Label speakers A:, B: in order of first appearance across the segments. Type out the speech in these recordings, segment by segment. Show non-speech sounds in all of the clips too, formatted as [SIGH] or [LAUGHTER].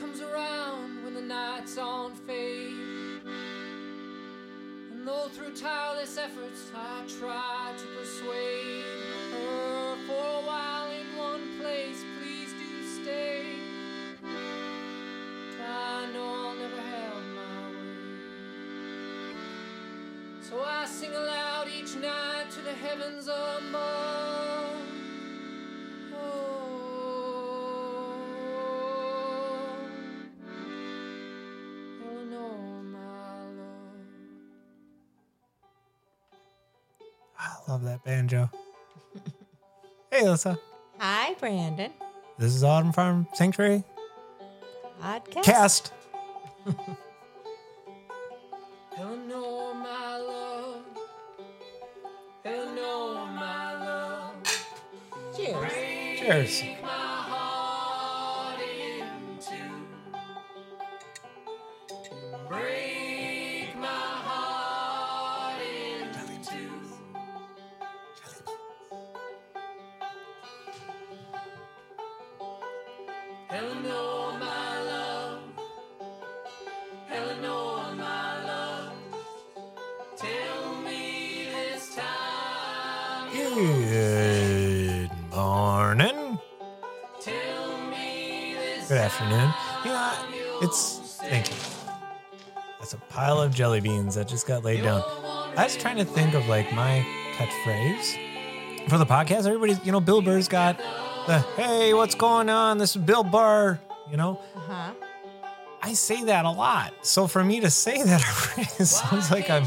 A: comes around when the night's on fade. And though through tireless efforts I try to persuade her for a while in one place, please do stay. I know I'll never have my way. So I sing aloud each night to the heavens above. Love
B: that banjo. [LAUGHS] hey, Alyssa.
C: Hi, Brandon.
B: This is Autumn Farm Sanctuary
C: Podcast.
B: Cast. [LAUGHS]
A: Eleanor, my love. Eleanor, my love.
C: Cheers.
B: Cheers. Beans that just got laid down. I was trying to think of like my catchphrase for the podcast. Everybody's, you know, Bill Burr's got the hey, what's going on? This is Bill Burr. You know,
C: Uh-huh.
B: I say that a lot. So for me to say that, [LAUGHS] it sounds like I'm,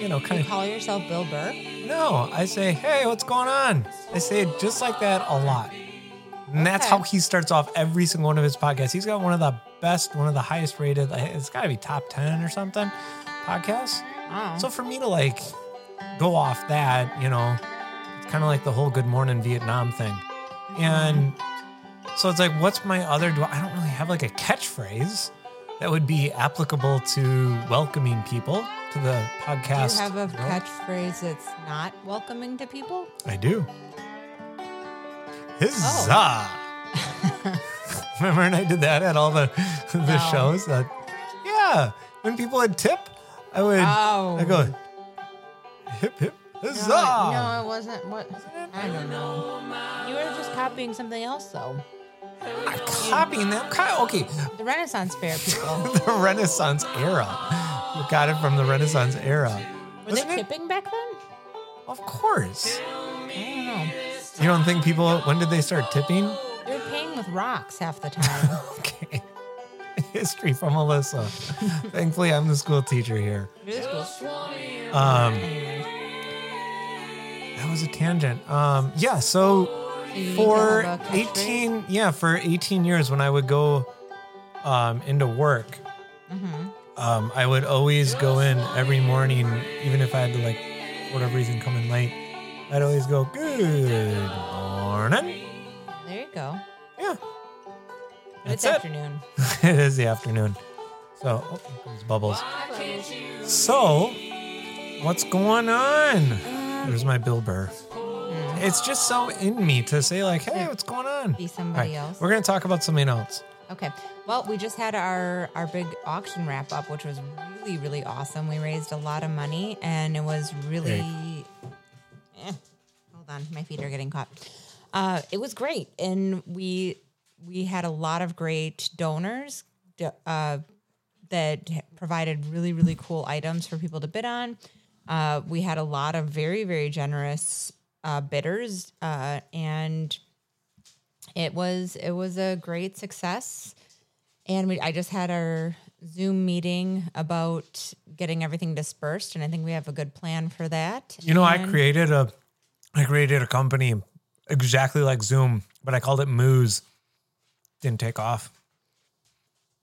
B: you know, kind
C: You
B: of.
C: call yourself Bill Burr?
B: No, I say, hey, what's going on? I say it just like that a lot. And that's how he starts off every single one of his podcasts. He's got one of the best, one of the highest rated, it's got to be top 10 or something podcasts.
C: Oh.
B: So for me to like go off that, you know, it's kind of like the whole good morning Vietnam thing. And so it's like, what's my other, do I don't really have like a catchphrase that would be applicable to welcoming people to the
C: Do
B: podcast.
C: you have a catchphrase that's not welcoming to people?
B: I do. Huzzah! Oh. [LAUGHS] Remember when I did that at all the the
C: No.
B: shows? That yeah, when people would tip, I would
C: Oh.
B: I go hip hip huzzah.
C: No, no, it wasn't. What? I don't know. You were just copying something else, though.
B: I'm copying them. Okay,
C: The Renaissance Fair people. [LAUGHS]
B: the Renaissance era. We got it from the Renaissance era.
C: Were
B: Wasn't
C: they
B: it?
C: tipping back then?
B: Of course.
C: I don't know.
B: You don't think people? When did they start tipping?
C: They were paying with rocks half the time. [LAUGHS]
B: Okay. History from Alyssa. Thankfully, I'm the school teacher here. Um, that was a tangent. Um, yeah. So
C: you need to
B: for
C: have a catchphrase?
B: 18, yeah, for 18 years when I would go um, into work,
C: Mhm.
B: um, I would always go in every morning, even if I had to like, for whatever reason, come in late. I'd always go, "Good morning."
C: There you go. But it's
B: it.
C: afternoon. [LAUGHS]
B: it is the afternoon. So, oh, here comes bubbles. So, what's going on? There's my Bill Burr. It's just so in me to say like, "Hey, what's going on?"
C: Be somebody
B: right,
C: else.
B: We're gonna talk about something else.
C: Okay. Well, we just had our our big auction wrap up, which was really really awesome. We raised a lot of money, and it was really. Eh, hold on, my feet are getting caught. Uh, it was great, and we we had a lot of great donors uh, that provided really really cool items for people to bid on. Uh, we had a lot of very very generous uh, bidders, uh, and it was it was a great success and we i just had our zoom meeting about getting everything dispersed and i think we have a good plan for that
B: You know, I created a, I created a company exactly like Zoom, but I called it Moose. Didn't take off.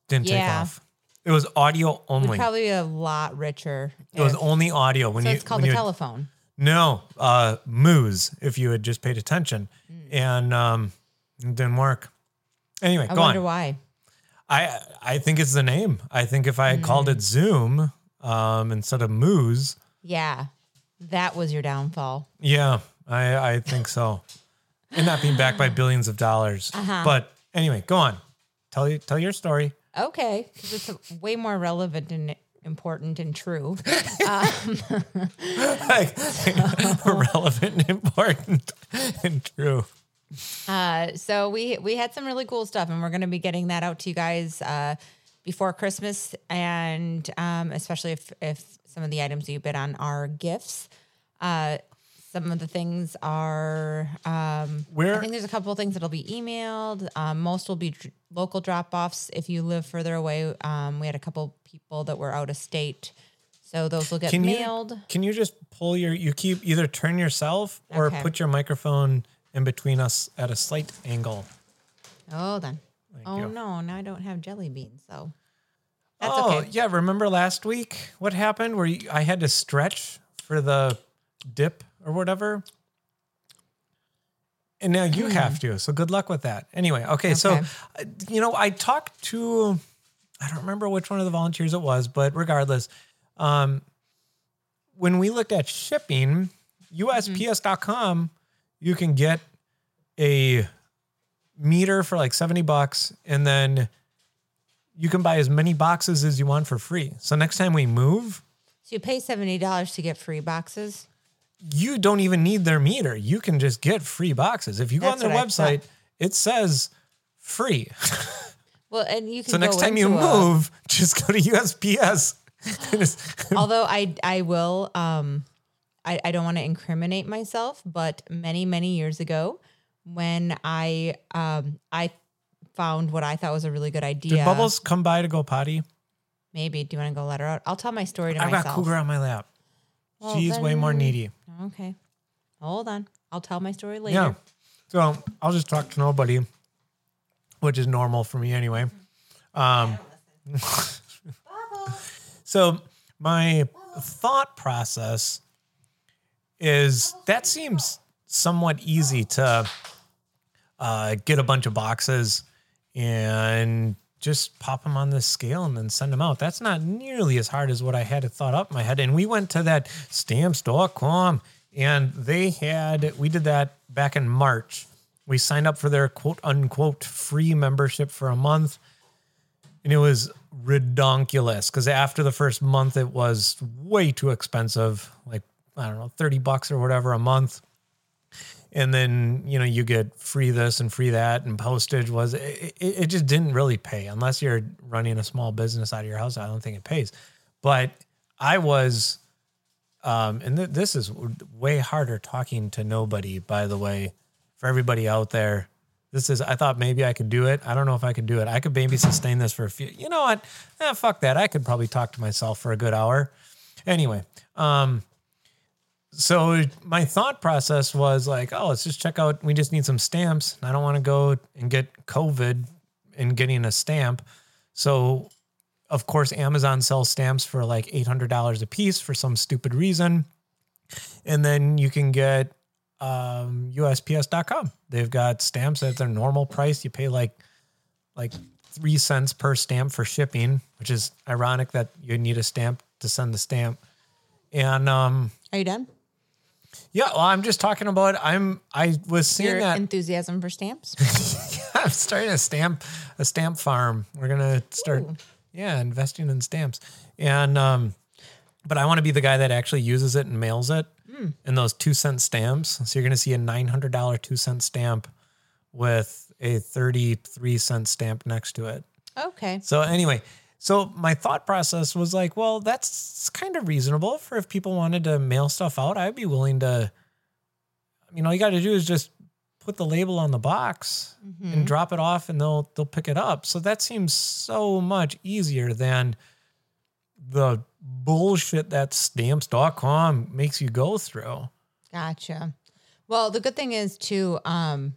B: Didn't take
C: Yeah.
B: off. It was audio only.
C: probably a lot richer
B: It was
C: if-
B: only audio when
C: so
B: you.
C: it's called
B: when
C: the
B: you-
C: telephone
B: No, uh, Moose. If you had just paid attention, and um, it didn't work. Anyway,
C: Hmm. i
B: go
C: wonder
B: on.
C: why
B: I I think it's the name. I think if I had called
C: Hmm.
B: it Zoom um, instead of Moose,
C: yeah that was your downfall
B: yeah, I I think so. And not being backed by billions of dollars. [SIGHS]
C: Uh-huh.
B: But anyway, go on. tell you tell your story.
C: Okay, because it's way more relevant and important and true.
B: like [LAUGHS] [LAUGHS] relevant and important and true.
C: Uh, so we we had some really cool stuff, and we're going to be getting that out to you guys uh, before Christmas, and um, especially if if some of the items you bid on are gifts. Uh, some of the things are. Um,
B: Where-
C: I think there's a couple of things that'll be emailed. Um, most will be dr- local drop offs. If you live further away, um, we had a couple people that were out of state, so those will get
B: Can
C: mailed.
B: you can you just pull your you keep either turn yourself or
C: Okay.
B: put your microphone in between us at a slight angle.
C: Oh, then. oh
B: you.
C: no, now I don't have jelly beans, so that's
B: oh
C: okay.
B: yeah, remember last week what happened where you, I had to stretch for the dip or whatever? And now you have to. So good luck with that. Anyway, okay, so
C: Hmm. Okay.
B: uh, you know, I talked to I don't remember which one of the volunteers it was, but regardless, um when we looked at shipping, USPS.com, you can get a meter for like 70 bucks and then you can buy as many boxes as you want for free. So next time we move,
C: So you pay seventy dollars to get free boxes.
B: You don't even need their meter. You can just get free boxes. If you go
C: That's
B: on their
C: I
B: website, it says free. [LAUGHS]
C: Well, and you can.
B: so next time you
C: into a-
B: move, [LAUGHS] just go to USPS. [LAUGHS]
C: Although I I will um, I I don't want to incriminate myself, but many many years ago, when I um I found what I thought was a really good idea.
B: Did Bubbles come by to go potty?
C: Maybe. Do you want to go let her out? I'll tell my story to
B: I've
C: myself.
B: got Cougar on my lap.
C: Well,
B: She's way more needy.
C: Okay. Hold on. I'll tell my story later.
B: Yeah. So I'll just talk to nobody, which is normal for me anyway. Um, [LAUGHS] so my thought process is that seems somewhat easy to uh, get a bunch of boxes and just pop them on this scale and then send them out. That's not nearly as hard as what I had thought up in my head. And we went to that stamps.com and they had, we did that back in March. We signed up for their quote unquote free membership for a month. And it was redonkulous because after the first month, it was way too expensive like, I don't know, 30 bucks or whatever a month and then you know you get free this and free that and postage was it, it, just didn't really pay. Unless you're running a small business out of your house i don't think it pays. But i was um and th- this is way harder talking to nobody by the way for everybody out there. This is i thought maybe i could do it. I don't know if i could do it. I could maybe sustain this for a few you know what? Eh, fuck that. I could probably talk to myself for a good hour. Anyway um so my thought process was like, oh, let's just check out. We just need some stamps. I don't want to go and get COVID and getting a stamp. So, of course, Amazon sells stamps for like eight hundred dollars a piece for some stupid reason, and then you can get um, USPS.com. They've got stamps at their normal price. You pay like like three cents per stamp for shipping, which is ironic that you need a stamp to send the stamp. And um,
C: Are you done?
B: Yeah, well, I'm just talking about. I'm. I was seeing
C: Your
B: that.
C: enthusiasm for stamps? [LAUGHS]
B: yeah, I'm starting a stamp a stamp farm. We're gonna start. Yeah, investing in stamps, and um, but I want to be the guy that actually uses it and mails it. And those two cent stamps. So you're gonna see a nine hundred dollar two cent stamp with a thirty three cent stamp next to it.
C: Okay.
B: So anyway, so my thought process was like, well, that's kind of reasonable for if people wanted to mail stuff out, I'd be willing to. You know, all you got to do is just put the label on the box and drop it off, and they'll they'll pick it up. So that seems so much easier than the bullshit that stamps.com makes you go through.
C: Gotcha. Well, the good thing is too, um,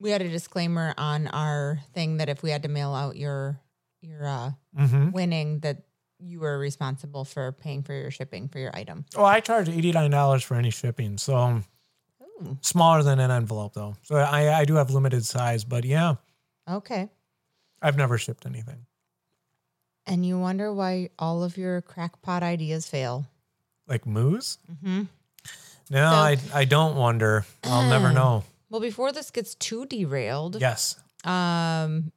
C: we had a disclaimer on our thing that if we had to mail out your your uh,
B: Mm-hmm.
C: winning, that you were responsible for paying for your shipping for your item.
B: Oh, I charge eighty nine dollars for any shipping, so
C: Ooh.
B: smaller than an envelope though. So I I do have limited size, but yeah.
C: Okay.
B: I've never shipped anything.
C: And you wonder why all of your crackpot ideas fail.
B: Like moose?
C: Mm-hmm.
B: No,
C: So-
B: I I don't wonder. I'll never [CLEARS THROAT] know.
C: Well, before this gets too derailed,
B: Yes.
C: um,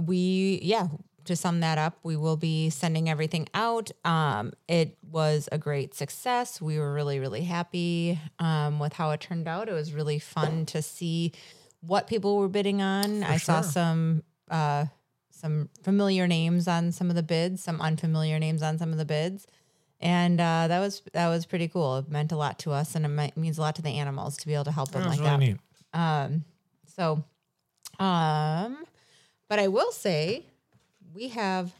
C: we yeah to sum that up we will be sending everything out um it was a great success we were really really happy um with how it turned out it was really fun to see what people were bidding on i saw some uh some familiar names on some of the bids some unfamiliar names on some of the bids and uh, that was that was pretty cool. It meant a lot to us, and it might, means a lot to the animals to be able to help them
B: That
C: like
B: really
C: that.
B: neat.
C: So, um, but I will say we have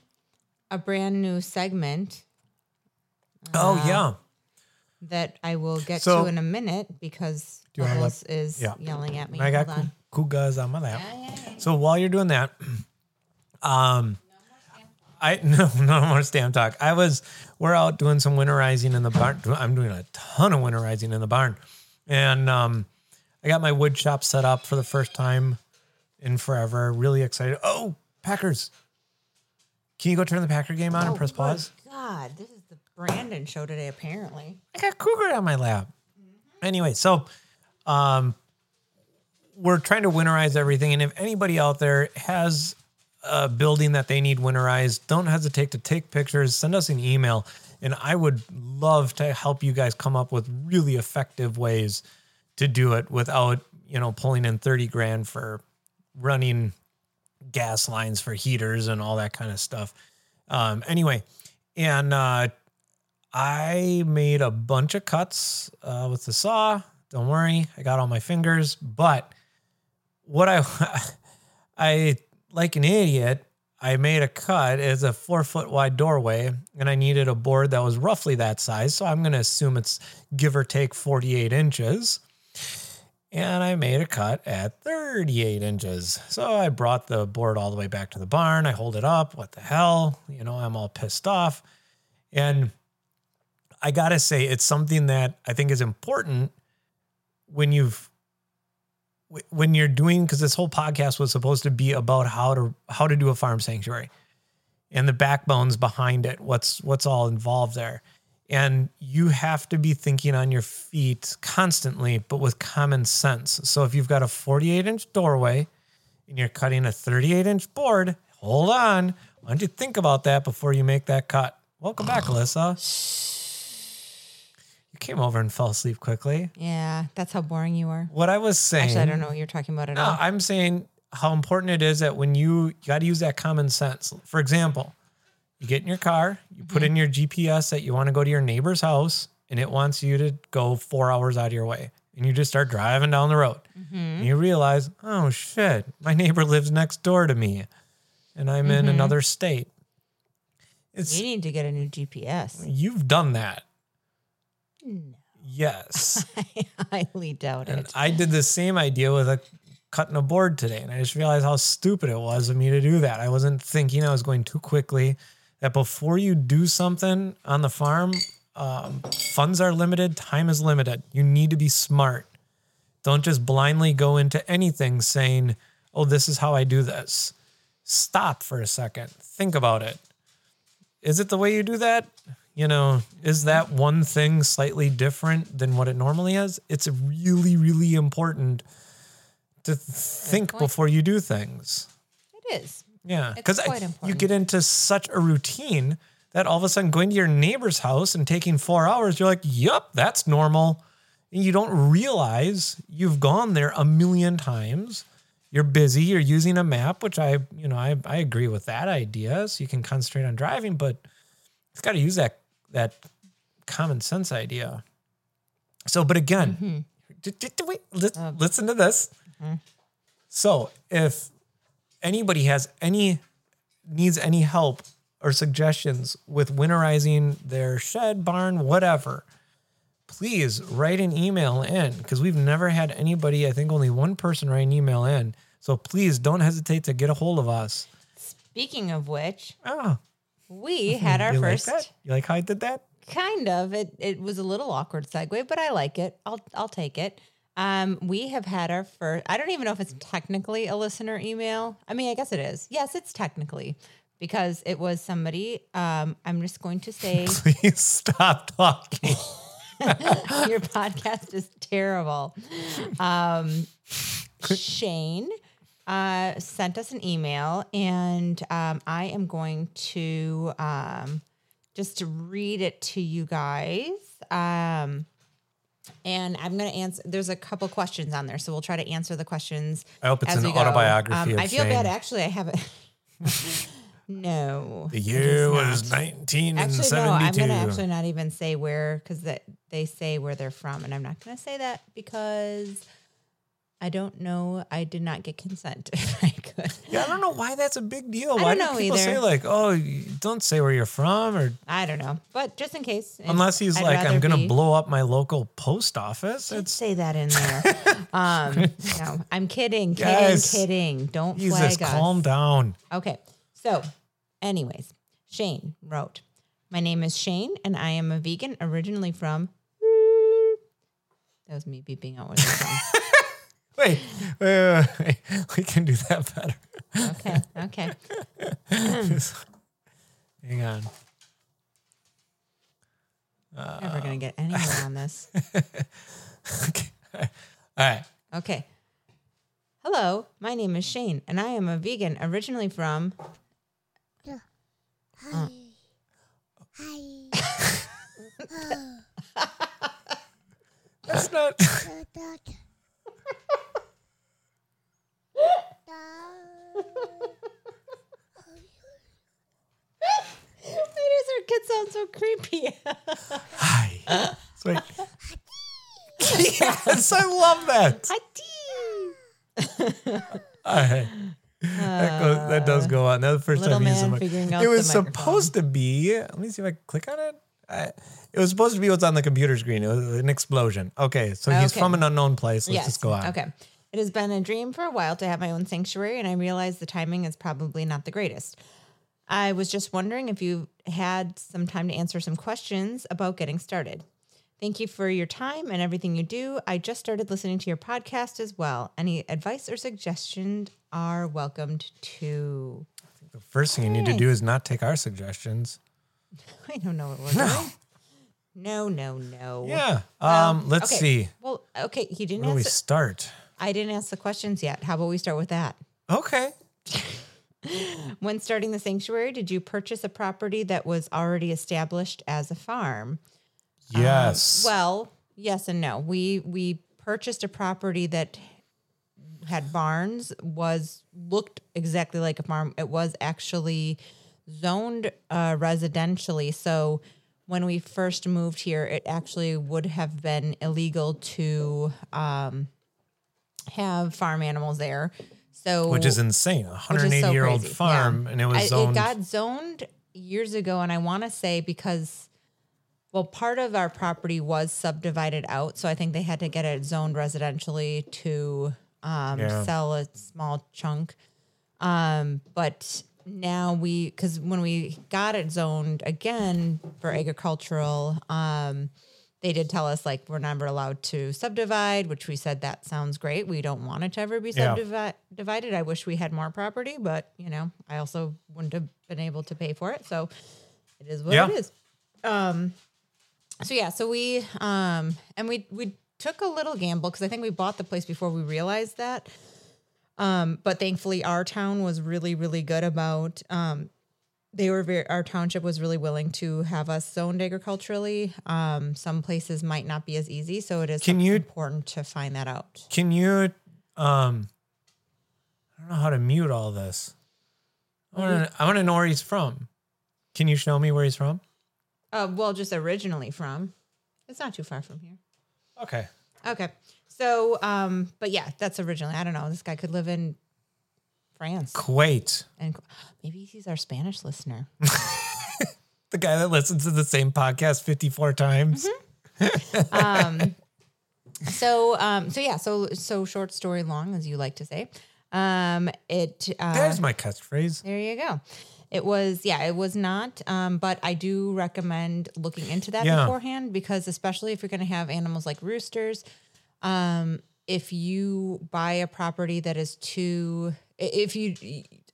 C: a brand new segment
B: Oh yeah.
C: that I will get
B: So-
C: to in a minute because
B: Do
C: Bubbles is
B: yeah.
C: yelling at me.
B: I got
C: Hold on.
B: kugas on my lap.
C: Yeah, yeah, yeah.
B: So while you're doing that, [CLEARS THROAT] um, I [LAUGHS] no no more stamp talk. I was we're out doing some winterizing in the barn. I'm doing a ton of winterizing in the barn, and um, I got my wood shop set up for the first time in forever. Really excited. Oh, Packers! Can you go turn the Packer game on and press pause?
C: God, this is the Brandon show today. Apparently,
B: I got Cougar on my lap. Anyway, so um, we're trying to winterize everything. And if anybody out there has a building that they need winterized, don't hesitate to take pictures, send us an email. And I would love to help you guys come up with really effective ways to do it without, you know, pulling in 30 grand for running gas lines for heaters and all that kind of stuff. Um, anyway, and uh, I made a bunch of cuts uh, with the saw. Don't worry, I got all my fingers. But what I, [LAUGHS] I like an idiot, I made a cut as a four foot wide doorway, and I needed a board that was roughly that size. So I'm going to assume it's give or take 48 inches. And I made a cut at 38 inches. So I brought the board all the way back to the barn. I hold it up. What the hell? You know, I'm all pissed off. And I gotta say, it's something that I think is important when you've when you're doing because this whole podcast was supposed to be about how to how to do a farm sanctuary and the backbones behind it. What's what's all involved there, and you have to be thinking on your feet constantly, but with common sense. So if you've got a 48 inch doorway and you're cutting a 38 inch board, hold on. Why don't you think about that before you make that cut? Welcome back, Alyssa. You came over and fell asleep quickly.
C: yeah, that's how boring you are.
B: What I was saying.
C: Actually, I don't know what you're talking about at
B: No,
C: all.
B: I'm saying how important it is that when you, you got to use that common sense. For example, you get in your car, you put mm-hmm. in your GPS that you want to go to your neighbor's house, and it wants you to go four hours out of your way. And you just start driving down the road. Mm-hmm. And you realize, oh shit, my neighbor lives next door to me, and I'm in mm-hmm. another state. It's
C: You need to get a new GPS.
B: you've done that. Yes. [LAUGHS]
C: I highly doubt
B: And
C: it.
B: I did the same idea with a cutting a board today, and I just realized how stupid it was of me to do that. I wasn't thinking I was going too quickly. That before you do something on the farm, um, funds are limited, time is limited. You need to be smart. Don't just blindly go into anything saying, "Oh, this is how I do this." Stop for a second. Think about it. Is it the way you do that? You know, is that one thing slightly different than what it normally is? It's really, really important to think before you do things.
C: It is.
B: Yeah, because you get into such a routine that all of a sudden going to your neighbor's house and taking four hours, you're like, "Yup, that's normal," and you don't realize you've gone there a million times. You're busy. You're using a map, which I, you know, I, I agree with that idea. So you can concentrate on driving, but it's got to use that that common sense idea. So, but again, d- d- d- wait, li- listen to this. So, if anybody has any needs any help or suggestions with winterizing their shed, barn, whatever, please write an email in because we've never had anybody, I think only one person write an email in. So please don't hesitate to get a hold of us.
C: Speaking of which,
B: Oh,
C: we had our
B: you
C: first
B: like? You like how I did that?
C: kind of it it was a little awkward segue but i like it i'll i'll take it um we have had our first i don't even know if it's technically a listener email i mean i guess it is yes it's technically because it was somebody um i'm just going to say [LAUGHS]
B: Please stop talking. [LAUGHS]
C: your podcast is terrible um shane uh, sent us an email, and um, I am going to um, just read it to you guys. Um, and I'm going to answer. There's a couple questions on there, so we'll try to answer the questions.
B: I hope it's
C: as
B: an autobiography
C: Um, I feel
B: Shane.
C: bad. Actually, I haven't. [LAUGHS] no.
B: The year was 1972.
C: Actually, no. I'm going to actually not even say where because they say where they're from, and I'm not going to say that because I don't know. I did not get consent. [LAUGHS] If I could,
B: yeah, I don't know why that's a big deal.
C: I
B: Why
C: don't
B: do people say like, "Oh, don't say where you're from," or
C: I don't know. But just in case,
B: unless he's
C: I'd
B: like, "I'm gonna blow up my local post office."
C: Let's
B: It's
C: say that in there. [LAUGHS] um, no, I'm kidding, kidding,
B: Guys,
C: kidding. Don't
B: Jesus,
C: flag us.
B: calm down.
C: Okay. So, anyways, Shane wrote, My name is Shane, and I am a vegan originally from. That was me beeping out where they're from.
B: Wait, wait, wait, wait. [LAUGHS] we can do that better.
C: Okay. Okay. [LAUGHS]
B: Hang on.
C: Never going to get uh, anywhere on this. [LAUGHS]
B: Okay. All right.
C: Okay. Hello, my name is Shane, and I am a vegan originally from. Uh.
D: Hi. Hi. Oh.
B: That's not.
C: Why does our kid sound so creepy?
B: Hi. Sweet. yes, [LAUGHS] I love that. Right. That, goes, that does go on. That's the first
C: Little
B: time you used
C: man
B: the
C: figuring out
B: It was
C: the
B: supposed to be. Let me see if I can click on it. I, it was supposed to be what's on the computer screen. It was an explosion. Okay, so he's
C: Okay.
B: from an unknown place. Let's just go on.
C: Okay. It has been a dream for a while to have my own sanctuary, and I realize the timing is probably not the greatest. I was just wondering if you had some time to answer some questions about getting started. Thank you for your time and everything you do. I just started listening to your podcast as well. Any advice or suggestions are welcomed too.
B: The first thing you need to do is not take our suggestions. [LAUGHS]
C: I don't know what we're doing. No, no, no.
B: Yeah.
C: Well,
B: Um. let's
C: okay.
B: see.
C: Well, okay. He didn't
B: Where do we start?
C: I didn't ask the questions yet. How about we start with that?
B: Okay. [LAUGHS]
C: When starting the sanctuary, did you purchase a property that was already established as a farm?
B: Yes.
C: Well, yes and no. We we purchased a property that had barns, was looked exactly like a farm. It was actually zoned uh, residentially. So when we first moved here, it actually would have been illegal to um, have farm animals there. So
B: which is insane. A
C: which
B: 180
C: so
B: year old farm,
C: Yeah.
B: and it was
C: I-
B: zoned.
C: It got zoned years ago, and I want to say because, well, part of our property was subdivided out, so I think they had to get it zoned residentially to um,
B: Yeah.
C: sell a small chunk. Um, but now we, because when we got it zoned again for agricultural, um, they did tell us like we're never allowed to subdivide, which we said that sounds great. We don't want it to ever be
B: Yeah.
C: subdivided. Divided. I wish we had more property, but you know, I also wouldn't have been able to pay for it. So it is what
B: Yeah.
C: it is. Um, so yeah, so we um, and we we took a little gamble because I think we bought the place before we realized that. Um, but thankfully, our town was really, really good about. Um, they were very. Our township was really willing to have us zoned agriculturally. Um, some places might not be as easy, so it is
B: Can you-
C: important to find that out.
B: Can you? Um. I don't know how to mute all this. I want to. I want to know where he's from. Can you show me where he's from?
C: Uh, well, just originally from. It's not too far from here.
B: Okay.
C: Okay. So, um, but yeah, that's originally. I don't know. This guy could live in France,
B: Kuwait.
C: and maybe he's our Spanish listener. [LAUGHS]
B: The guy that listens to the same podcast 54 times.
C: Mm-hmm. um, [LAUGHS] so, um, so yeah, so so short story long, as you like to say. Um, it uh,
B: There's my catchphrase.
C: there you go. It was yeah, it was not. Um, but I do recommend looking into that
B: Yeah.
C: beforehand because especially if you're going to have animals like roosters, um, if you buy a property that is too, if you,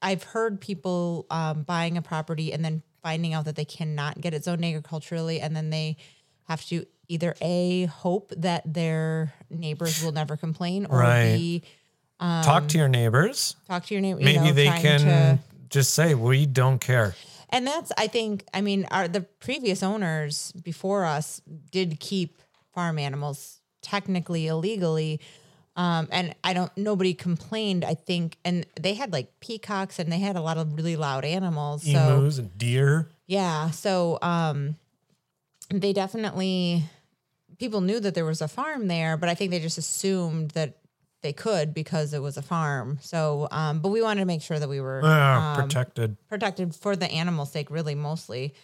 C: I've heard people um, buying a property and then finding out that they cannot get it zoned agriculturally, and then they have to either a hope that their neighbors will never complain, or
B: Right.
C: b
B: Talk to your neighbors.
C: Talk to your neighbor. you
B: Maybe
C: know,
B: they can
C: to-
B: just say, we don't care.
C: And that's, I think, I mean, our the previous owners before us did keep farm animals technically illegally. Um, and I don't, nobody complained, I think. And they had like peacocks and they had a lot of really loud animals. So,
B: Emus and deer.
C: yeah. So, um, they definitely, people knew that there was a farm there, but I think they just assumed that they could because it was a farm. So, um, but we wanted to make sure that we were um,
B: protected.
C: protected for the animal sake, really mostly.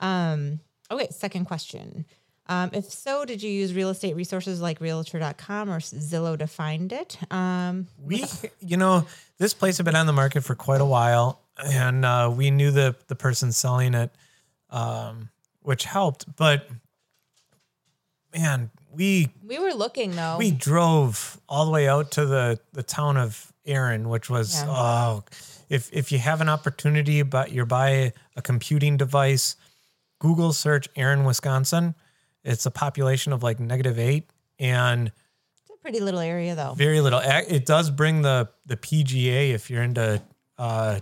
C: Um, okay, second question. Um, if so, did you use real estate resources like realtor.com or Zillow to find it? Um,
B: We, you know, this place had been on the market for quite a while, and uh, we knew the the person selling it, um, which helped. But man, we
C: we were looking though.
B: we drove all the way out to the the town of Erin, which was
C: Yeah.
B: oh, if if you have an opportunity, but you're by a computing device, Google search Erin, Wisconsin. It's a population of like negative eight, and
C: it's a pretty little area though.
B: very little. It does bring the the PGA if you're into uh,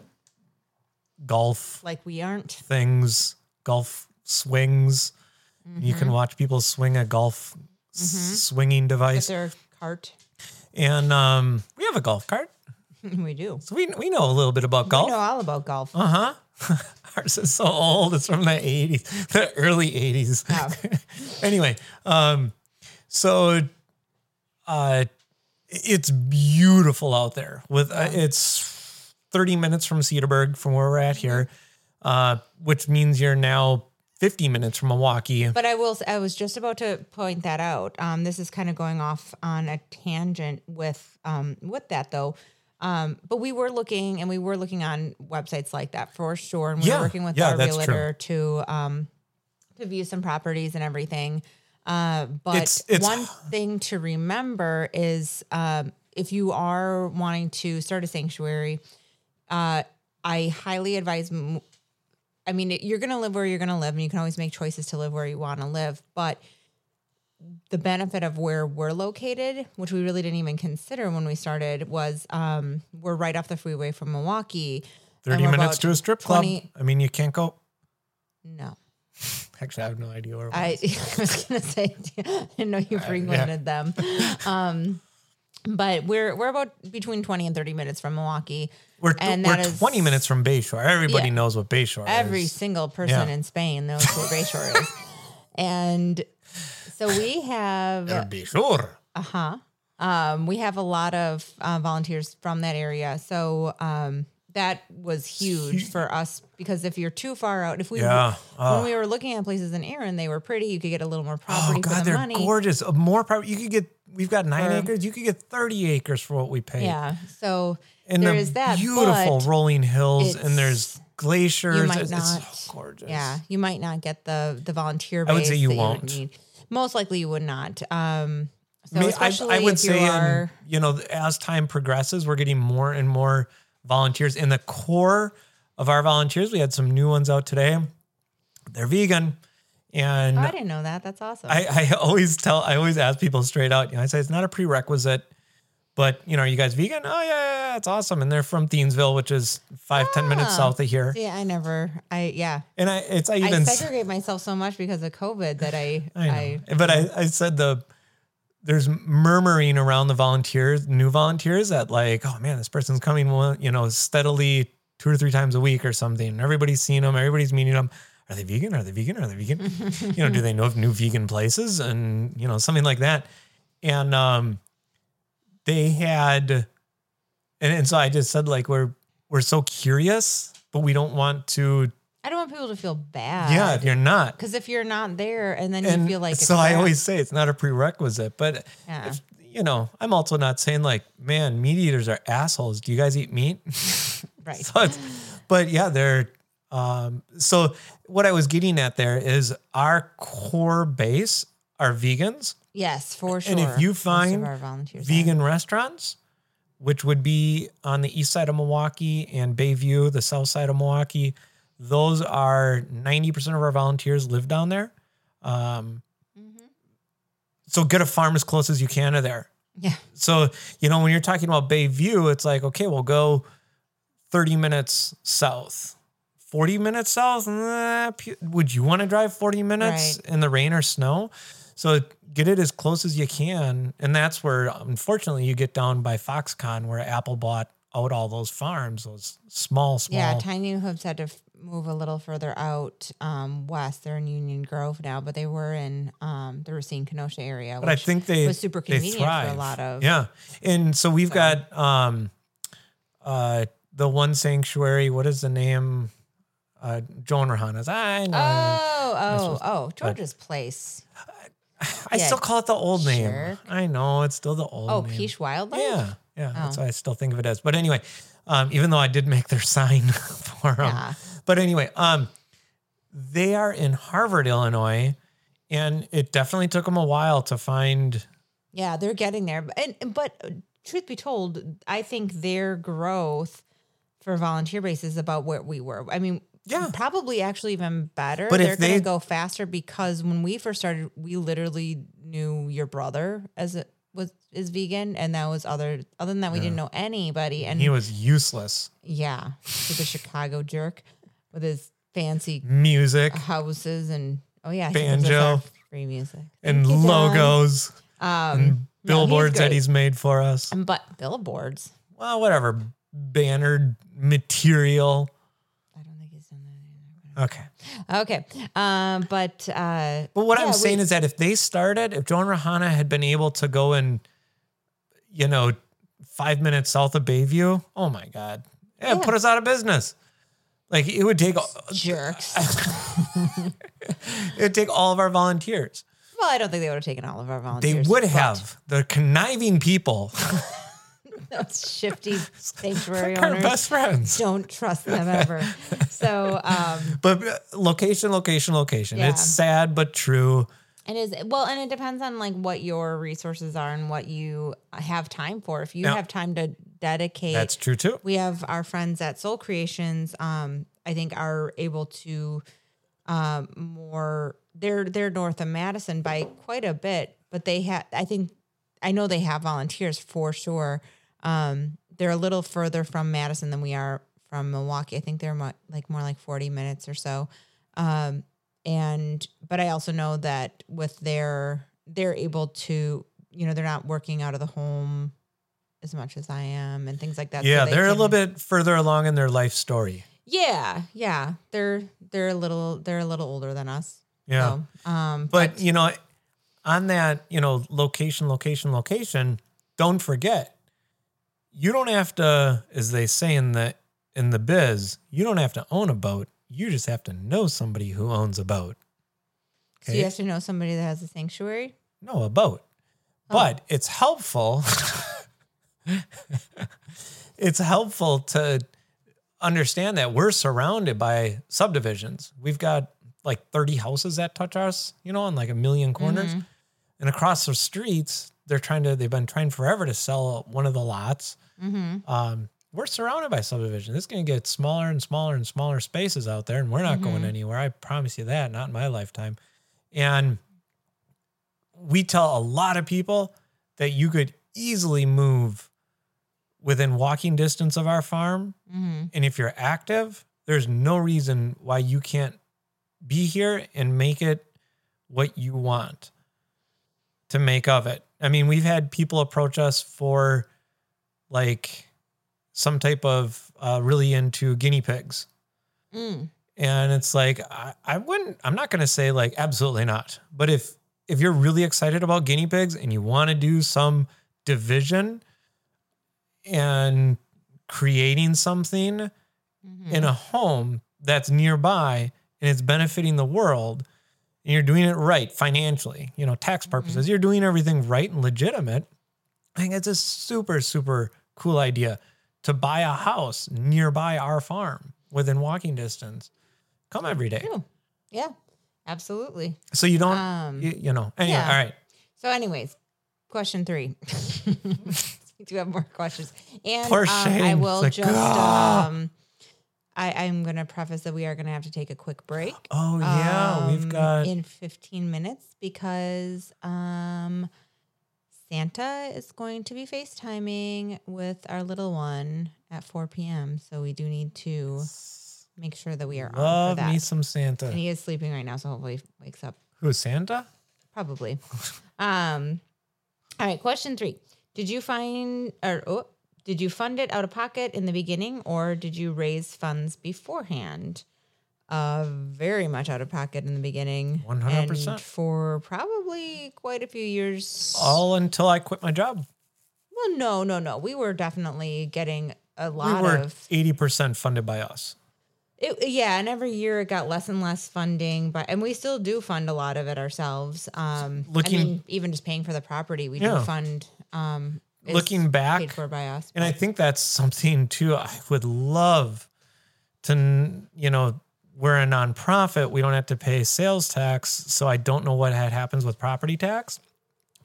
B: golf
C: Like we aren't.
B: things, golf swings. You
C: Mm-hmm.
B: can watch people swing a golf s- swinging device,
C: their cart.
B: and um, we have a golf cart, [LAUGHS]
C: we do.
B: so we we know a little bit about golf.
C: We know all about golf.
B: Uh huh. [LAUGHS] Ours is so old. It's from the 80s, the early 80s.
C: Yeah. [LAUGHS]
B: anyway, um, so uh, it's beautiful out there. With uh, it's 30 minutes from Cedarburg, from where we're at here, uh, which means you're now 50 minutes from Milwaukee.
C: But I will. I was just about to point that out. Um, this is kind of going off on a tangent with um, with that though. Um, but we were looking, and we were looking on websites like that for sure. And we
B: Yeah,
C: were working with
B: yeah,
C: our realtor to um, to view some properties and everything. Uh, but
B: It's- it's-
C: one thing to remember is um, if you are wanting to start a sanctuary, uh, I highly advise. m- I mean, you're going to live where you're going to live, and you can always make choices to live where you want to live. But the benefit of where we're located, which we really didn't even consider when we started, was um, we're right off the freeway from Milwaukee.
B: 30 minutes to a strip club. I mean, you can't go.
C: No, [LAUGHS]
B: Actually, I have no idea where it [LAUGHS] was.
C: I, I was gonna say [LAUGHS] I didn't know you frequented them. Um, but we're we're about between twenty and thirty minutes from Milwaukee.
B: we're
C: and
B: we're
C: that is-
B: 20 minutes from Bayshore. Everybody
C: Yeah.
B: knows what Bayshore
C: Every
B: is.
C: Every single person
B: Yeah.
C: in Spain knows what Bayshore is, and so we have
B: Bayshore.
C: Uh huh. Um, we have a lot of uh, volunteers from that area, so um, that was huge for us because if you're too far out, if we
B: Yeah. Oh.
C: when we were looking at places in Erin, they were pretty. You could get a little more property
B: Oh
C: for
B: God,
C: the
B: they're
C: money.
B: gorgeous. Uh, More property. You could get. We've got nine
C: For-
B: acres. You could get thirty acres for what we pay.
C: Yeah. So
B: and
C: there
B: the
C: is that.
B: beautiful rolling hills, and there's glaciers.
C: you might
B: it's,
C: not.
B: it's so gorgeous.
C: Yeah, you might not get the the volunteer. Base
B: I would say you won't.
C: need. Most likely, you would not. Um, so
B: I, I,
C: especially
B: I would
C: if you
B: say,
C: are.
B: in, you know, as time progresses, we're getting more and more volunteers. In the core of our volunteers, we had some new ones out today. They're vegan, and
C: oh, I didn't know that. That's awesome.
B: I, I always tell, I always ask people straight out. You know, I say it's not a prerequisite, but you know, are you guys vegan? Oh yeah, yeah, yeah, it's awesome. And they're from Thiensville, which is five ten minutes
C: Ah.
B: south of here.
C: yeah, I never. I yeah.
B: And I, it's I
C: I
B: even, s-
C: segregate myself so much because of COVID that I
B: I [LAUGHS]
C: I,
B: know, but I, I said the there's murmuring around the volunteers, new volunteers, that like, oh man, this person's coming, one, you know, steadily two or three times a week or something. Everybody's seeing them, everybody's meeting them. Are they vegan? Are they vegan? Are they vegan? [LAUGHS] you know, do they know of new vegan places and you know something like that? And um, they had, and, and so I just said like we're we're so curious, but we don't want to.
C: I don't want people to feel bad.
B: yeah, if you're not,
C: Because if you're not there and then
B: and
C: you feel like
B: so I always say it's not a prerequisite, but
C: Yeah.
B: if, you know, I'm also not saying like, man, meat eaters are assholes. Do you guys eat meat? [LAUGHS]
C: right.
B: so it's, but yeah, they're. Um, so what I was getting at there is our core base are vegans,
C: Yes, for sure.
B: and if you find
C: volunteers are.
B: vegan restaurants, which would be on the east side of Milwaukee and Bayview, the south side of Milwaukee, those are 90% of our volunteers live down there. Um,
C: Mm-hmm.
B: So get a farm as close as you can to there.
C: Yeah.
B: So, you know, when you're talking about Bayview, it's like, okay, we'll go 30 minutes south. 40 minutes south? Would you want to drive 40 minutes
C: Right.
B: in the rain or snow? So get it as close as you can. And that's where, unfortunately, you get down by Foxconn where Apple bought out all those farms, those small, small.
C: Yeah, Tiny Hooves had to f- move a little further out um, west. They're in Union Grove now, but they were in um, the Racine Kenosha area.
B: but I think they
C: was super
B: they
C: convenient for a lot of.
B: yeah. And so we've got um, uh, the one sanctuary. What is the name? Uh, Joan Rahana's. I know.
C: Oh, oh, oh, George's Place. [SIGHS]
B: I
C: yeah,
B: still call it the old name. I know it's still the old.
C: Oh,
B: name.
C: Peach Wildlife.
B: Yeah, yeah. That's
C: Oh.
B: what I still think of it as. But anyway, um, even though I did make their [LAUGHS] sign [LAUGHS] for them,
C: Yeah.
B: but anyway, um, they are in Harvard, Illinois, and it definitely took them a while to find.
C: Yeah, they're getting there. And and- but uh, truth be told, I think their growth for volunteer base is about where we were. I mean,
B: Yeah.
C: probably actually even better.
B: But
C: they're going
B: they-
C: to go faster because when we first started, we literally knew your brother as it was is vegan, and that was other. Other than that, we didn't know anybody. And
B: He was useless.
C: yeah, with the Chicago jerk with his fancy
B: Music
C: houses and oh yeah, he gives us
B: Banjo.
C: free music
B: and
C: Thank
B: logos
C: Um,
B: and
C: no, he's
B: billboards that he's made for us.
C: But billboards.
B: Well, whatever Bannered material.
C: I don't think he's done that
B: Okay.
C: Okay. Um, but uh
B: But what
C: yeah,
B: I'm saying
C: we-
B: is that if they started, if Joan Rahana had been able to go and, you know, five minutes south of Bayview, oh my God, yeah,
C: Yeah.
B: put us out of business. Like it would take,
C: jerks. [LAUGHS]
B: it would take all of our volunteers.
C: well, I don't think they would have taken all of our volunteers.
B: They would
C: but
B: have the conniving people, [LAUGHS]
C: those shifty sanctuary
B: our
C: owners.
B: best friends.
C: Don't trust them ever. so um
B: But uh, location, location, location.
C: Yeah.
B: It's sad but true.
C: it is well and it depends on like what your resources are and what you have time for. If you have time to dedicate
B: That's true too.
C: we have our friends at Soul Creations. Um, I think are able to um more. They're they're north of Madison by quite a bit, but they have. I think I know they have volunteers for sure. Um, they're a little further from Madison than we are from Milwaukee. I think they're mo- like more like forty minutes or so. Um, and but I also know that with their they're able to you know they're not working out of the home as much as I am and things like that. so
B: yeah,
C: they
B: they're a little bit further along in their life story.
C: Yeah, yeah. They're they're a little they're a little older than us.
B: Yeah.
C: So, um,
B: But you know, on that, you know, location, location, location, don't forget, you don't have to, as they say in the in the biz, you don't have to own a boat. You just have to know somebody who owns a boat.
C: so you have to know somebody that has a sanctuary.
B: No, a boat. Oh. But it's helpful. [LAUGHS] it's helpful to understand that we're surrounded by subdivisions. We've got like 30 houses that touch us, you know, on like a million mm-hmm. corners. And across the streets, they're trying to, they've been trying forever to sell one of the lots.
C: Mm-hmm.
B: Um, we're surrounded by subdivision. It's going to get smaller and smaller and smaller spaces out there, and we're not going anywhere. I promise you that, not in my lifetime. And we tell a lot of people that you could easily move within walking distance of our farm.
C: Mm-hmm.
B: And if you're active, there's no reason why you can't be here and make it what you want to make of it. I mean, we've had people approach us for like some type of uh, really into guinea pigs.
C: Mm.
B: And it's like, I, I wouldn't, I'm not going to say like, absolutely not. But if, if you're really excited about guinea pigs and you want to do some division and creating something
C: Mm-hmm.
B: in a home that's nearby and it's benefiting the world and you're doing it right financially, you know, tax purposes, you're doing everything right and legitimate. I think it's a super, super cool idea to buy a house nearby our farm within walking distance. Come every day.
C: True. Yeah, absolutely.
B: So you don't,
C: Um,
B: you, you know, anyway,
C: yeah.
B: all right.
C: So, anyways, question three. [LAUGHS] we do have more questions, and
B: Poor
C: um, I will
B: like,
C: just.
B: ah.
C: Um, I, I'm going to preface that we are going to have to take a quick break.
B: Oh, yeah. we've
C: um,
B: got,
C: in 15 minutes because um Santa is going to be FaceTiming with our little one at 4 p.m. So we do need to make sure that we are on for
B: Love
C: that.
B: me some Santa.
C: and he is sleeping right now, so hopefully he wakes up
B: Who's Santa?
C: probably. [LAUGHS] um, all right, question three: Did you find or oh, did you fund it out of pocket in the beginning, or did you raise funds beforehand? Uh, very much out of pocket in the beginning.
B: 100%.
C: and for probably quite a few years.
B: All until I quit my job.
C: Well, no, no, no. We were definitely getting a
B: We
C: lot
B: were
C: of
B: 80% funded by us.
C: It, yeah, and every year it got less and less funding, but and we still do fund a lot of it ourselves. Um,
B: Looking-
C: I mean, even just paying for the property, we
B: Yeah.
C: do fund. Um,
B: Looking back,
C: paid for by us.
B: And I think that's something too. I would love to, you know, we're a nonprofit. We don't have to pay sales tax. So I don't know what had happens with property tax,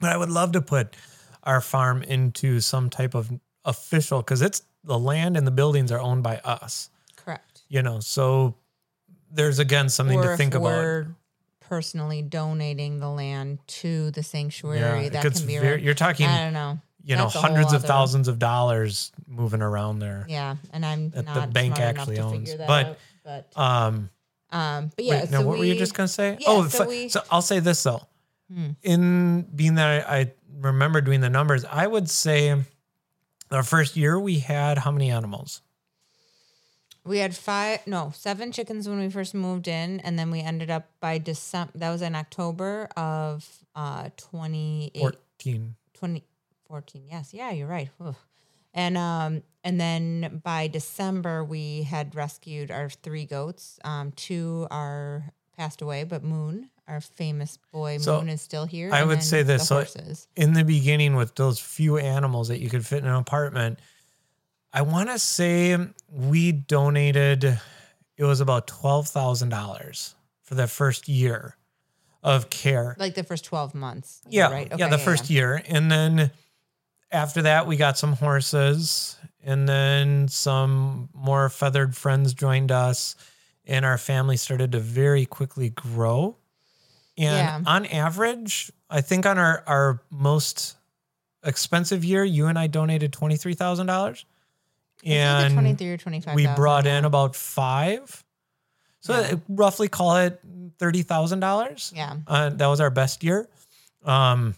B: but I would love to put our farm into some type of official because it's the land and the buildings are owned by us,
C: correct.
B: you know. So there's again something
C: or
B: to think about.
C: we're personally donating the land to the sanctuary,
B: it
C: that can be.
B: very- you're talking,
C: I don't know.
B: you know,
C: That's whole
B: hundreds of thousands of dollars moving around there.
C: Yeah, and I'm
B: That the
C: not
B: bank
C: smart
B: actually owns.
C: figure that
B: But,
C: out, but
B: Um,
C: um, but yeah.
B: Wait,
C: so
B: now, what were you just gonna say?
C: yeah,
B: oh,
C: so we-
B: so I'll say this though.
C: Hmm.
B: In being that I, I remember doing the numbers, I would say our first year we had how many animals?
C: We had five, no, seven chickens when we first moved in, and then we ended up by December. That was in October of uh 28,
B: Fourteen.
C: 2014. Yes, yeah, you're right. Ugh. And um, and then by December we had rescued our three goats. Um, two are passed away, but Moon, our famous boy
B: So,
C: Moon, is still here.
B: I would say this,
C: The
B: so-. In the beginning, with those few animals that you could fit in an apartment, I want to say we donated. It was about twelve thousand dollars for the first year of care.
C: like the first 12 months.
B: Yeah,
C: right.
B: yeah, the first year, and then after that, we got some horses, and then some more feathered friends joined us, and our family started to very quickly grow. And
C: Yeah.
B: on average, I think on our our most expensive year, you and I donated twenty three thousand dollars, and
C: 23 or 25.
B: we brought in about five. So
C: Yeah.
B: roughly call it thirty thousand dollars.
C: Yeah.
B: Uh, that was our best year. Um,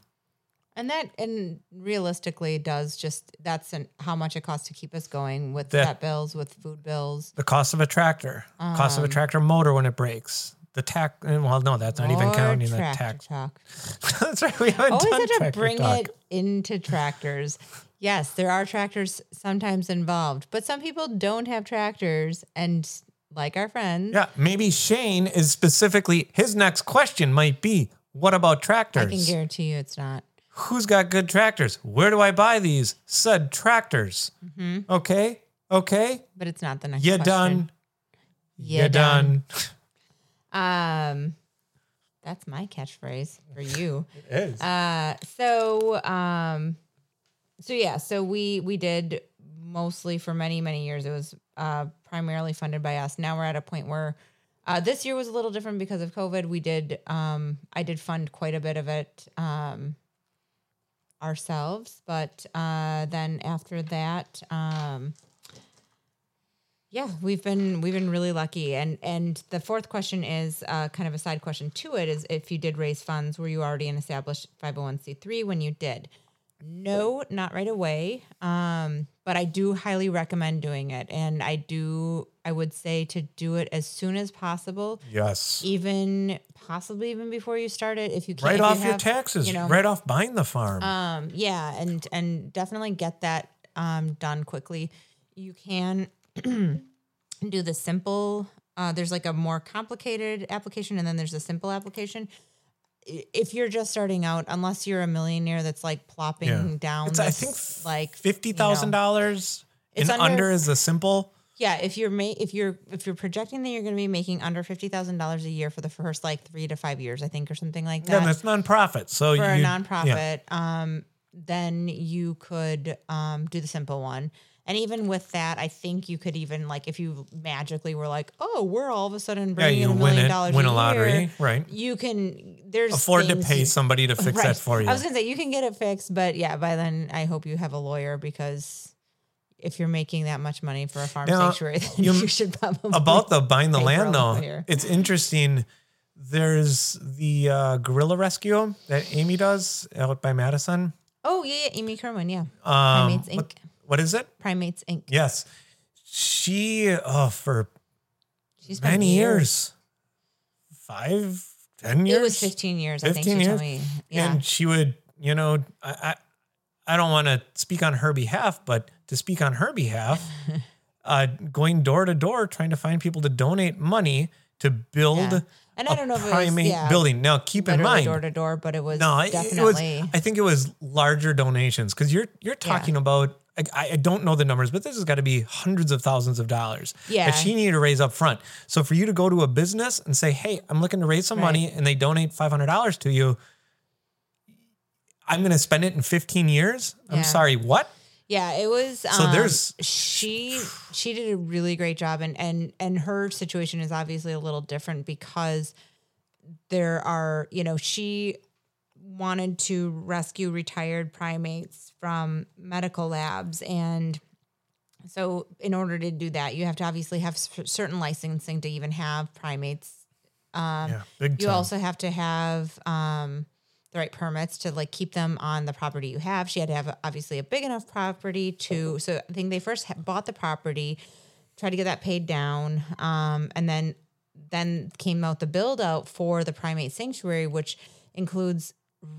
C: And that, and realistically, does just that's an, how much it costs to keep us going with
B: That-
C: vet bills, with food bills.
B: the cost of a tractor, cost of a
C: Um,
B: tractor motor when it breaks, the tax. Well, no, that's not even counting the tax.
C: talk. [LAUGHS]
B: that's right. We haven't
C: Always
B: done
C: have to bring
B: talk.
C: it into tractors. Yes, there are tractors sometimes involved, but some people don't have tractors, and like our friends,
B: Yeah, maybe Shane is specifically his next question might be, "What about tractors?
C: I can guarantee you it's not.
B: Who's got good tractors? Where do I buy these said tractors?"
C: Mm-hmm.
B: Okay, okay,
C: But it's not the next.
B: you
C: question.
B: done.
C: You
B: You done. [LAUGHS]
C: Um, that's my catchphrase for you. [LAUGHS]
B: It is.
C: Uh, so um, so yeah, so we we did mostly for many many years. It was uh primarily funded by us. Now we're at a point where. Uh, this year was a little different because of COVID. We did, um, I did fund quite a bit of it um, ourselves, but uh, then after that, um, yeah, we've been we've been really lucky. And and the fourth question is uh, kind of a side question to it: is if you did raise funds, were you already an established five hundred one c three when you did? No, not right away. Um, but I do highly recommend doing it, and I do. I would say to do it as soon as possible,
B: yes.
C: even possibly even before you start it. If you can't,
B: Right
C: if you
B: off your
C: have,
B: taxes.
C: you know,
B: right off buying the farm.
C: um, yeah, and and definitely get that um, done quickly. You can [CLEARS THROAT] do the simple. Uh, there's like a more complicated application, and then there's a simple application. If you're just starting out, unless you're a millionaire that's like plopping
B: Yeah.
C: down,
B: It's, I think,
C: like
B: fifty thousand dollars
C: It's
B: and
C: under-
B: under is the simple.
C: Yeah. If you're ma- if you're if you're projecting that you're going to be making under fifty thousand dollars a year for the first like three to five years, I think, or something like that.
B: Yeah, that's nonprofit. So you
C: for a
B: you,
C: nonprofit, um, then you could um, do the simple one. And even with that, I think you could even like if you magically were like, oh, we're all of a sudden
B: Yeah,
C: bringing
B: you
C: in a million
B: it,
C: dollars
B: win
C: a
B: a lottery, right.
C: You can there's
B: Afford to pay somebody to fix
C: Right.
B: that for you.
C: I was gonna say you can get it fixed, but yeah, by then I hope you have a lawyer because if you're making that much money for a farm
B: Now,
C: sanctuary, then
B: you- [LAUGHS]
C: you, should probably
B: about the buying the
C: pay for a
B: land though
C: lawyer.
B: it's interesting there's the uh, gorilla rescue that amy does out by madison
C: Oh yeah, yeah, Amy Kerwin, yeah.
B: um,
C: Primates Inc.
B: what- what is it
C: Primates Inc.
B: yes she oh for
C: She's been
B: many years five ten years
C: It was 15 years. I think
B: 15
C: she
B: years?
C: Yeah.
B: and she would you know i i, I don't want to speak on her behalf but to speak on her behalf [LAUGHS] uh going door to door trying to find people to donate money to build
C: Yeah. And I don't know if it was, yeah,
B: building now keep in mind
C: door to door, but it was
B: no it-
C: definitely.
B: it was i think it was larger donations because you're you're talking about I, I don't know the numbers, but this has got to be hundreds of thousands of dollars
C: Yeah.
B: that she needed to raise up front. So for you to go to a business and say, "Hey, I'm looking to raise some
C: Right.
B: money," and they donate five hundred dollars to you, I'm going to spend it in 15 years. I'm
C: Yeah.
B: sorry, what?
C: Yeah, it was.
B: So
C: um,
B: there's-
C: she she did a really great job, and and and her situation is obviously a little different because there are you know she wanted to rescue retired primates from medical labs and so in order to do that you have to obviously have certain licensing to even have primates
B: yeah, big
C: Um, you
B: time.
C: also have to have um, the right permits to like keep them on the property you have. She had to have obviously a big enough property to. So I think they first bought the property, tried to get that paid down, um, and then then came out the build out for the primate sanctuary, which includes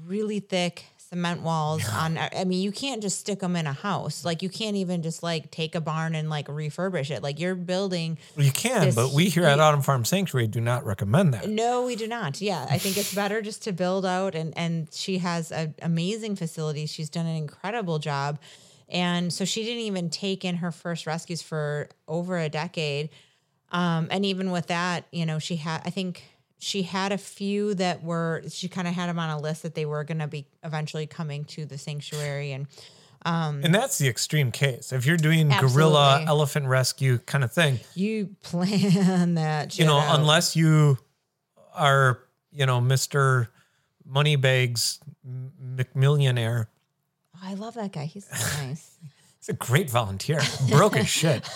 C: really thick cement walls on I mean you can't just stick them in a house like you can't even just like take a barn and like refurbish it like you're building
B: Well, you can,
C: this
B: but we here at Autumn Farm Sanctuary do not recommend that.
C: no, we do not. Yeah, I think it's better just to build out, and and she has an amazing facility. She's done an incredible job, and so she didn't even take in her first rescues for over a decade. Um, and even with that, you know, she had I think she had a few that were she kind of had them on a list that they were going to be eventually coming to the sanctuary, and um,
B: And that's the extreme case. If you're doing gorilla elephant rescue kind of thing,
C: you [LAUGHS] plan that.
B: you know,
C: out.
B: unless you are, you know, Mr. Moneybags McMillionaire,
C: Oh, I love that guy. He's so [LAUGHS] nice.
B: He's a great volunteer. Broke as shit.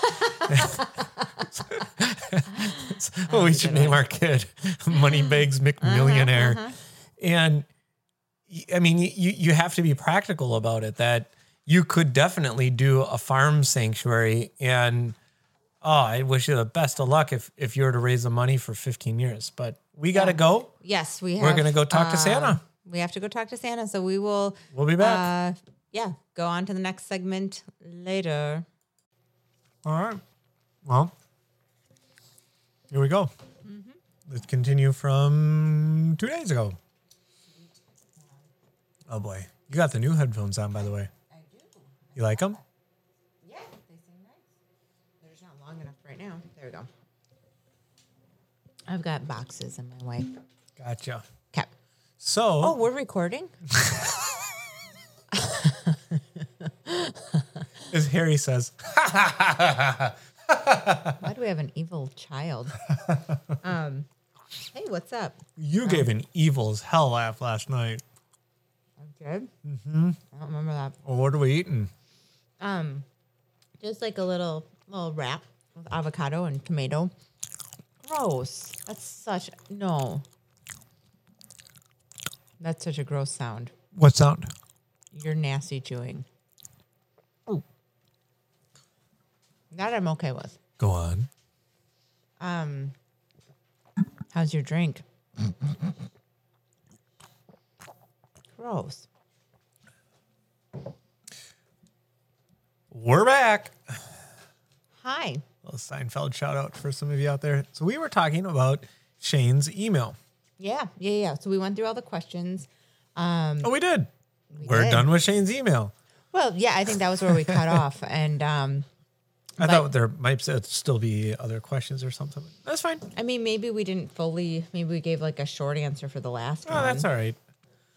B: well, [LAUGHS] [LAUGHS] we should name our kid [LAUGHS] Moneybags McMillionaire. And I mean, you, you have to be practical about it that you could definitely do a farm sanctuary. And oh, I wish you the best of luck if, if you were to raise the money for 15 years. But we got to go.
C: Yes, we have.
B: We're gonna go talk to
C: uh,
B: Santa.
C: We have to go talk to Santa. So we will.
B: We'll be back.
C: Uh, yeah, go on to the next segment later.
B: All right. Well, here we go. Mm-hmm. Let's continue from two days ago. Oh boy, you got the new headphones on, by the way.
C: I do.
B: You like them?
C: Yeah, they seem nice. They're just not long enough right now. There we go. I've got boxes in my way.
B: Gotcha.
C: Okay.
B: So,
C: Oh, we're recording. [LAUGHS] [LAUGHS]
B: as Harry says, [LAUGHS]
C: Why do we have an evil child? Um, hey, what's up?
B: you gave an evil as hell laugh last night.
C: I'm good. Mm-hmm. I don't remember that.
B: Well, what are we eating?
C: Um, just like a little little wrap with avocado and tomato. Gross. That's such no. That's such a gross sound.
B: What sound?
C: You're nasty chewing. That I'm okay with.
B: Go on.
C: Um, how's your drink? Gross.
B: We're back.
C: Hi.
B: little Seinfeld shout out for some of you out there. So we were talking about Shane's email.
C: Yeah, yeah, yeah. So we went through all the questions.
B: Um, Oh, we did. We are done with Shane's email.
C: Well, yeah, I think that was where we cut [LAUGHS] off, and um,
B: I thought there might still be other questions or something. That's fine.
C: I mean, maybe we didn't fully. Maybe we gave like a short answer for the last
B: Oh,
C: one.
B: that's all right.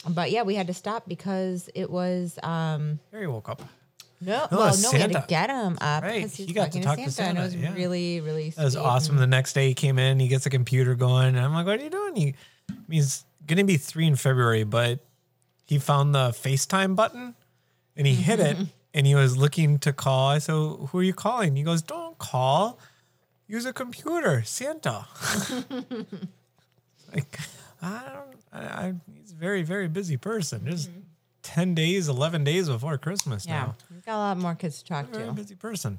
C: But yeah, we had to stop because it was. um
B: Harry woke up.
C: No,
B: No,
C: well,
B: it's
C: no, we had to get him up
B: Right,
C: because he was
B: got to talk
C: to
B: to
C: Santa, and it was
B: yeah.
C: really, really.
B: That was awesome. The next day he came in, he gets a computer going, and I'm like, "What are you doing?" He, he's gonna be three in February, but he found the FaceTime button, and he hit it, and he was looking to call. I said, "Who are you calling?" He goes, "Don't call. Use a computer, Santa." [LAUGHS] like, I don't. I, I, he's a very, very busy person. There's ten days, eleven days before Christmas
C: Yeah,
B: now.
C: we've got a lot more kids to talk
B: Very
C: to.
B: busy person.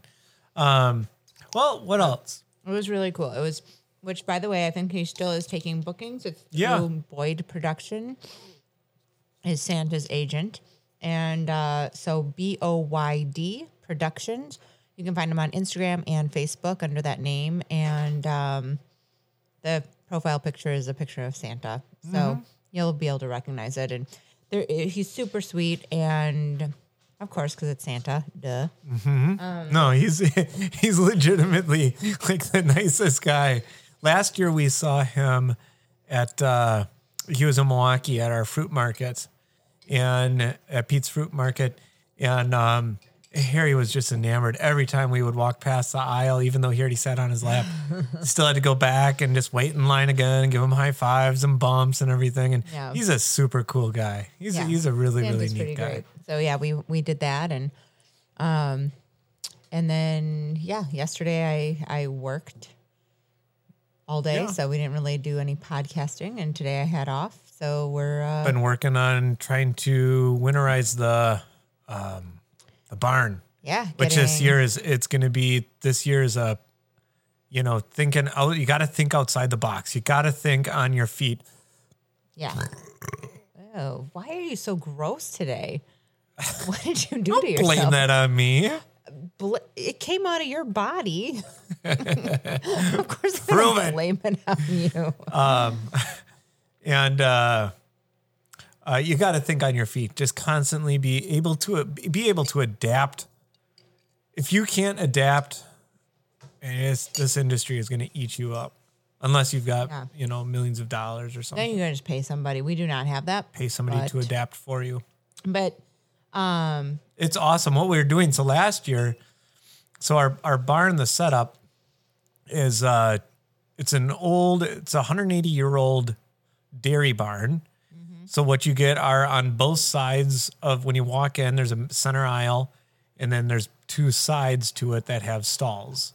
B: Um, well, what else?
C: It was really cool. It was, which by the way, I think he still is taking bookings. It's
B: Yeah.
C: Boyd Production, is Santa's agent, and uh, so B O Y D Productions. You can find him on Instagram and Facebook under that name, and um, the profile picture is a picture of Santa, so
B: Mm-hmm.
C: you'll be able to recognize it. And there, he's super sweet, and of course, because it's Santa, duh.
B: No, he's [LAUGHS] he's legitimately like the nicest guy. Last year we saw him at uh he was in Milwaukee at our fruit market and at Pete's fruit market and um Harry was just enamored every time we would walk past the aisle, even though he already sat on his lap. [LAUGHS] Still had to go back and just wait in line again and give him high fives and bumps and everything. And
C: Yeah.
B: he's a super cool guy. He's
C: Yeah.
B: a, he's a really really neat guy.
C: So yeah, we we did that and um and then yeah, yesterday I I worked all day,
B: Yeah.
C: so we didn't really do any podcasting and today I had off. So we're uh
B: been working on trying to winterize the um, the barn,
C: yeah,
B: which this year is it's going to be this year is a you know thinking out. You got to think outside the box. You got to think on your feet.
C: Yeah. Oh, why are you so gross today? [LAUGHS] What did you do to yourself?
B: Blame that on me.
C: It came out of your body. [LAUGHS] [LAUGHS] of course, I'm
B: Prove
C: blame it on you.
B: And uh, uh, you got to think on your feet. Just constantly be able to be able to adapt. If you can't adapt, it's, this industry is going to eat you up. Unless you've got
C: Yeah.
B: you know millions of dollars or something.
C: then you're gonna just pay somebody. We do not have that.
B: pay somebody to adapt for you.
C: But um,
B: it's awesome what we were doing. So last year, so our our barn, the setup is uh, it's an old, it's a 180 year old dairy barn. So what you get are on both sides of when you walk in, there's a center aisle, and then there's two sides to it that have stalls,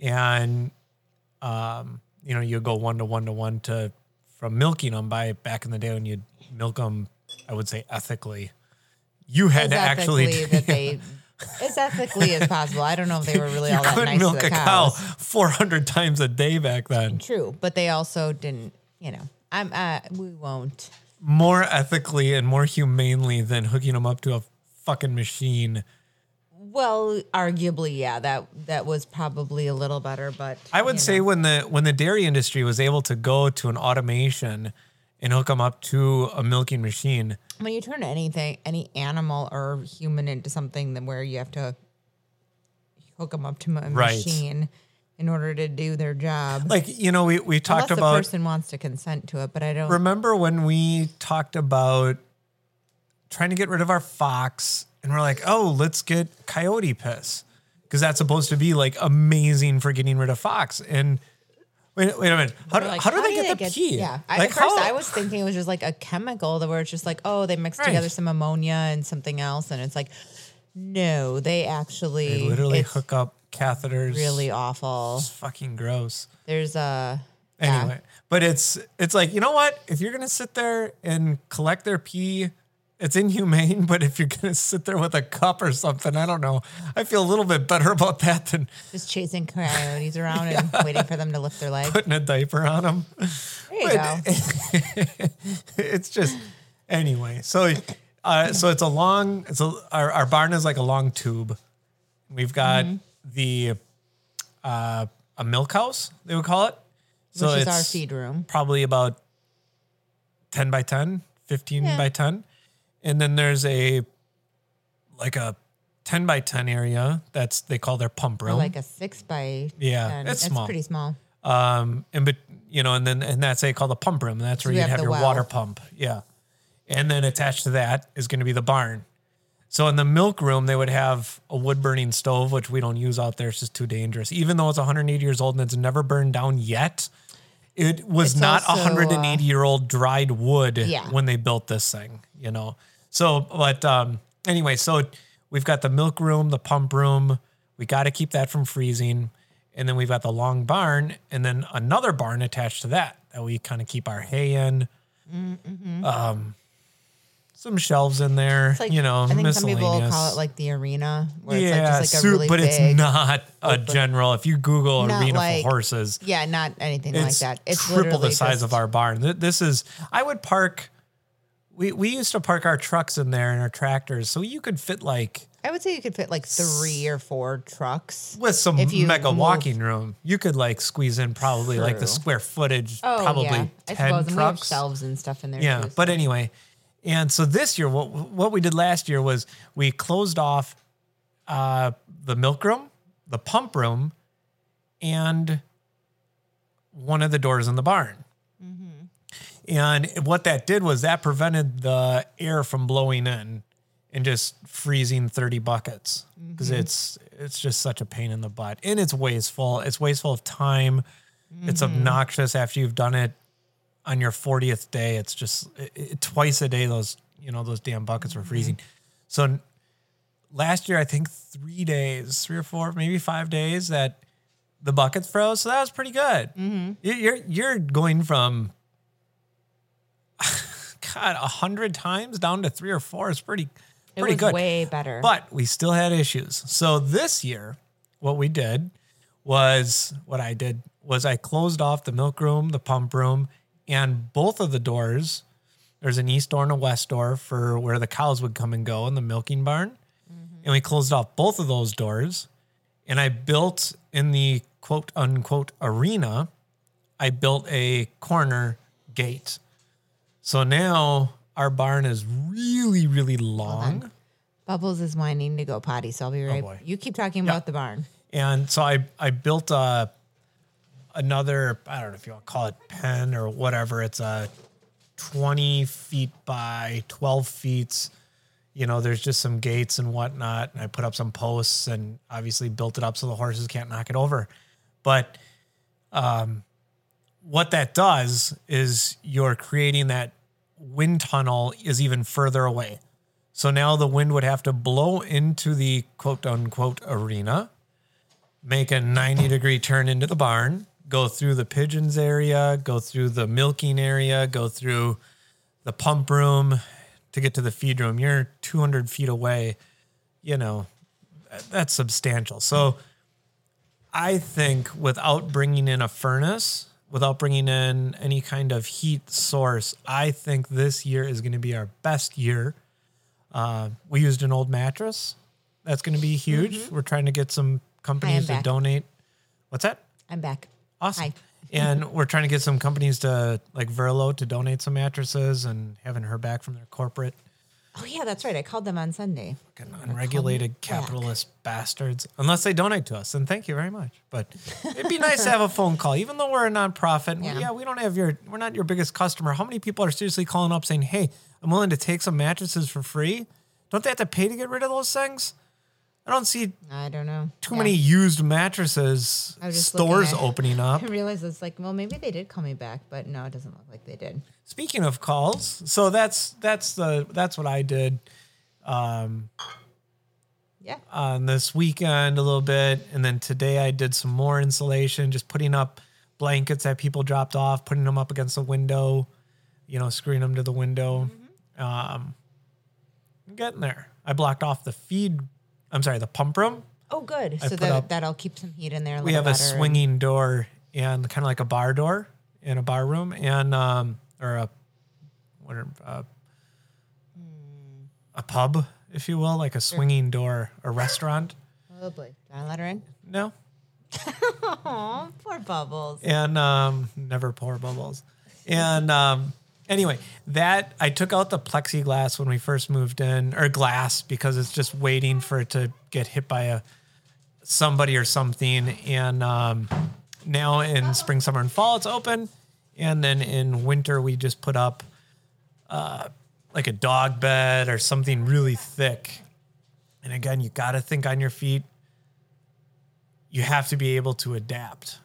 B: and um, you know you go one to one to one to from milking them by back in the day when you'd milk them, I would say ethically. You had to actually [LAUGHS]
C: that they as ethically as possible. I don't know if they were really
B: you
C: all that
B: couldn't
C: nice
B: milk
C: to the
B: a cow 400 times a day back then.
C: True, but they also didn't. You know, I'm. Uh, we won't.
B: More ethically and more humanely than hooking them up to a fucking machine.
C: Well, arguably, yeah. That that was probably a little better, but
B: I would
C: you
B: say
C: know.
B: when the when the dairy industry was able to go to an automation and hook them up to a milking machine,
C: when you turn anything, any animal or human into something that where you have to hook them up to a
B: Right.
C: machine in order to do their job.
B: like you know, we we talked
C: Unless
B: about
C: the person wants to consent to it, but I don't.
B: remember when we talked about trying to get rid of our fox and we're like, oh, let's get coyote piss because that's supposed to be like amazing for getting rid of fox. And wait, wait a minute, how, do
C: like,
B: how do they get the pee?
C: Yeah,
B: like
C: at first
B: how-
C: I was thinking it was just like a chemical that where it's just like, oh, they mixed
B: Right.
C: together some ammonia and something else, and it's like, no, they actually
B: they literally hook up catheters.
C: really awful.
B: It's fucking gross.
C: There's a yeah.
B: Anyway, but it's it's like you know what? If you're gonna sit there and collect their pee, it's inhumane. [LAUGHS] But if you're gonna sit there with a cup or something, I don't know. I feel a little bit better about that than
C: just chasing coyotes around [LAUGHS] and waiting for them to lift their leg.
B: putting a diaper on them.
C: There you go. [LAUGHS]
B: it's just anyway. So, uh, so it's a long. It's a our, our barn is like a long tube. We've got
C: Mm-hmm.
B: The uh, a milk house. They would call it. So
C: Which is
B: it's
C: our feed room.
B: probably about ten by 10, 15
C: Yeah.
B: by ten, and then there's a like a ten by ten area that's they call their pump
C: Or
B: room.
C: like a six by
B: Yeah,
C: 10.
B: it's small.
C: pretty small.
B: um and but you know and then and that's they call the pump room that's where you
C: have
B: have your
C: well.
B: water pump yeah and then attached to that is going to be the barn So in the milk room, they would have a wood burning stove, which we don't use out there. It's just too dangerous. Even though it's 180 years old and it's never burned down yet, it was
C: It's
B: not
C: also, uh,
B: 180 year old dried wood
C: Yeah.
B: when they built this thing, you know? So, but um, anyway, so we've got the milk room, the pump room. We got to keep that from freezing. And then we've got the long barn and then another barn attached to that that we kind of keep our hay in. Um, some shelves in there,
C: like,
B: you know,
C: I think some people call it like the arena, where
B: yeah,
C: it's like just like a
B: soup,
C: really
B: but
C: big,
B: it's not a general. If you Google arena
C: like-
B: for horses,
C: Yeah, not anything like that. It's
B: triple the size
C: just-
B: of our barn. This is I would park. We we used to park our trucks in there and our tractors, so you could fit like
C: I would say you could fit like three or four trucks.
B: with some mega walking room. You could like squeeze in probably like the square footage,
C: Oh
B: probably
C: yeah, I
B: ten
C: suppose. And we have shelves and stuff in there.
B: Yeah,
C: too,
B: but anyway, and so this year, what what we did last year was we closed off uh, the milk room, the pump room, and one of the doors in the barn. Mm-hmm. And what that did was that prevented the air from blowing in and just freezing 30 buckets because mm-hmm. it's it's just such a pain in the butt and it's wasteful. It's wasteful of time. It's mm-hmm. obnoxious after you've done it on your 40th day. It's just it, it- twice a day those you know those damn buckets were mm-hmm. freezing. So last year I think 3 days, 3 or 4, maybe 5 days that the buckets froze. So that was pretty good. Mm-hmm. You- You're you're going from [LAUGHS] God, a hundred times down to three or four is pretty,
C: it
B: pretty
C: was
B: good.
C: way better.
B: But we still had issues. So this year, what we did was what I did was I closed off the milk room, the pump room, and both of the doors. There's an east door and a west door for where the cows would come and go in the milking barn. And we closed off both of those doors. And I built in the quote unquote arena, I built a corner gate. So now our barn is really, really long.
C: Bubbles is whining to go potty, so I'll be oh, right.
B: Oh,
C: you keep talking about the barn.
B: And so I I built a another I don't know if you want to call it pen or whatever. It's a twenty feet by twelve feet. You know, there's just some gates and whatnot, and I put up some posts and obviously built it up so the horses can't knock it over. But um, what that does is you're creating that wind tunnel is even further away. So now the wind would have to blow into the quote unquote arena make a 90 degree turn into the barn, go through the pigeons area, go through the milking area, go through the pump room to get to the feed room. You're 200 feet away. You know, that's substantial. So I think without bringing in a furnace, without bringing in any kind of heat source, I think this year is going to be our best year. Uh, we used an old mattress. That's going to be huge. We're trying to get some companies to donate. What's that?
C: I'm back.
B: Awesome.
C: Hi. [LAUGHS]
B: and we're trying to get some companies to like Verlo to donate some mattresses and haven't heard back from their corporate
C: Oh yeah, that's right. I called them on Sunday.
B: fucking unregulated
C: back.
B: capitalist bastards. Unless they donate to us, then thank you very much. But it'd be nice to have a phone call, even though we're a nonprofit. Yeah.
C: Yeah.
B: we don't have your, we're not your biggest customer. How many people are seriously calling up saying, "Hey, I'm willing to take some mattresses for free"? Don't they have to pay to get rid of those things? I don't see
C: I don't know.
B: too
C: Yeah.
B: many used mattresses
C: I was just looking
B: stores opening up. [LAUGHS]
C: I realized it's like, well, maybe they did call me back, but no, it doesn't look like they did.
B: Speaking of calls, so that's that's the that's what I did Um,
C: Yeah.
B: on this weekend a little bit, and then today I did some more insulation, just putting up blankets that people dropped off, putting them up against the window, you know, screwing them to the window. Um, I'm getting there. I blocked off the feed. I'm sorry, the pump room.
C: Oh, good.
B: I
C: So that
B: up-
C: that'll keep some heat in there. A
B: we have a
C: better and-
B: swinging door and kind of like a bar door in a bar room and um or a what are, uh, a pub if you will like a swinging door a restaurant [LAUGHS]
C: Oh boy, can I let her in?
B: no [LAUGHS]
C: Oh, poor Bubbles.
B: and um never pour bubbles and um anyway that i took out the plexiglass when we first moved in or glass because it's just waiting for it to get hit by a somebody or something and um now in spring summer and fall it's open and then in winter we just put up uh like a dog bed or something really thick And again, you got to think on your feet. You have to be able to adapt.